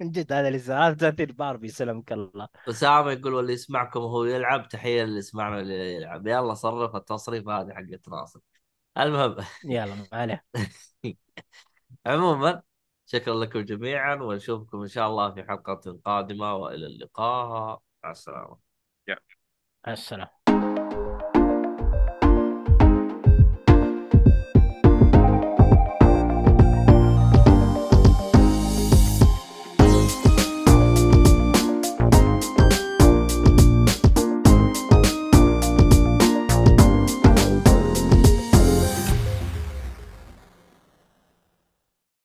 من جد هذا اللي صار تمثيل باربي سلمك الله. اسامه يقول واللي يسمعكم وهو يلعب تحية اللي يسمعنا واللي يلعب. يلا صرف التصريف هذه حقت ناصر. المهم. يلا ما عليه. عموما شكرا لكم جميعا ونشوفكم إن شاء الله في حلقة قادمة وإلى اللقاء. مع السلامة. السلامة.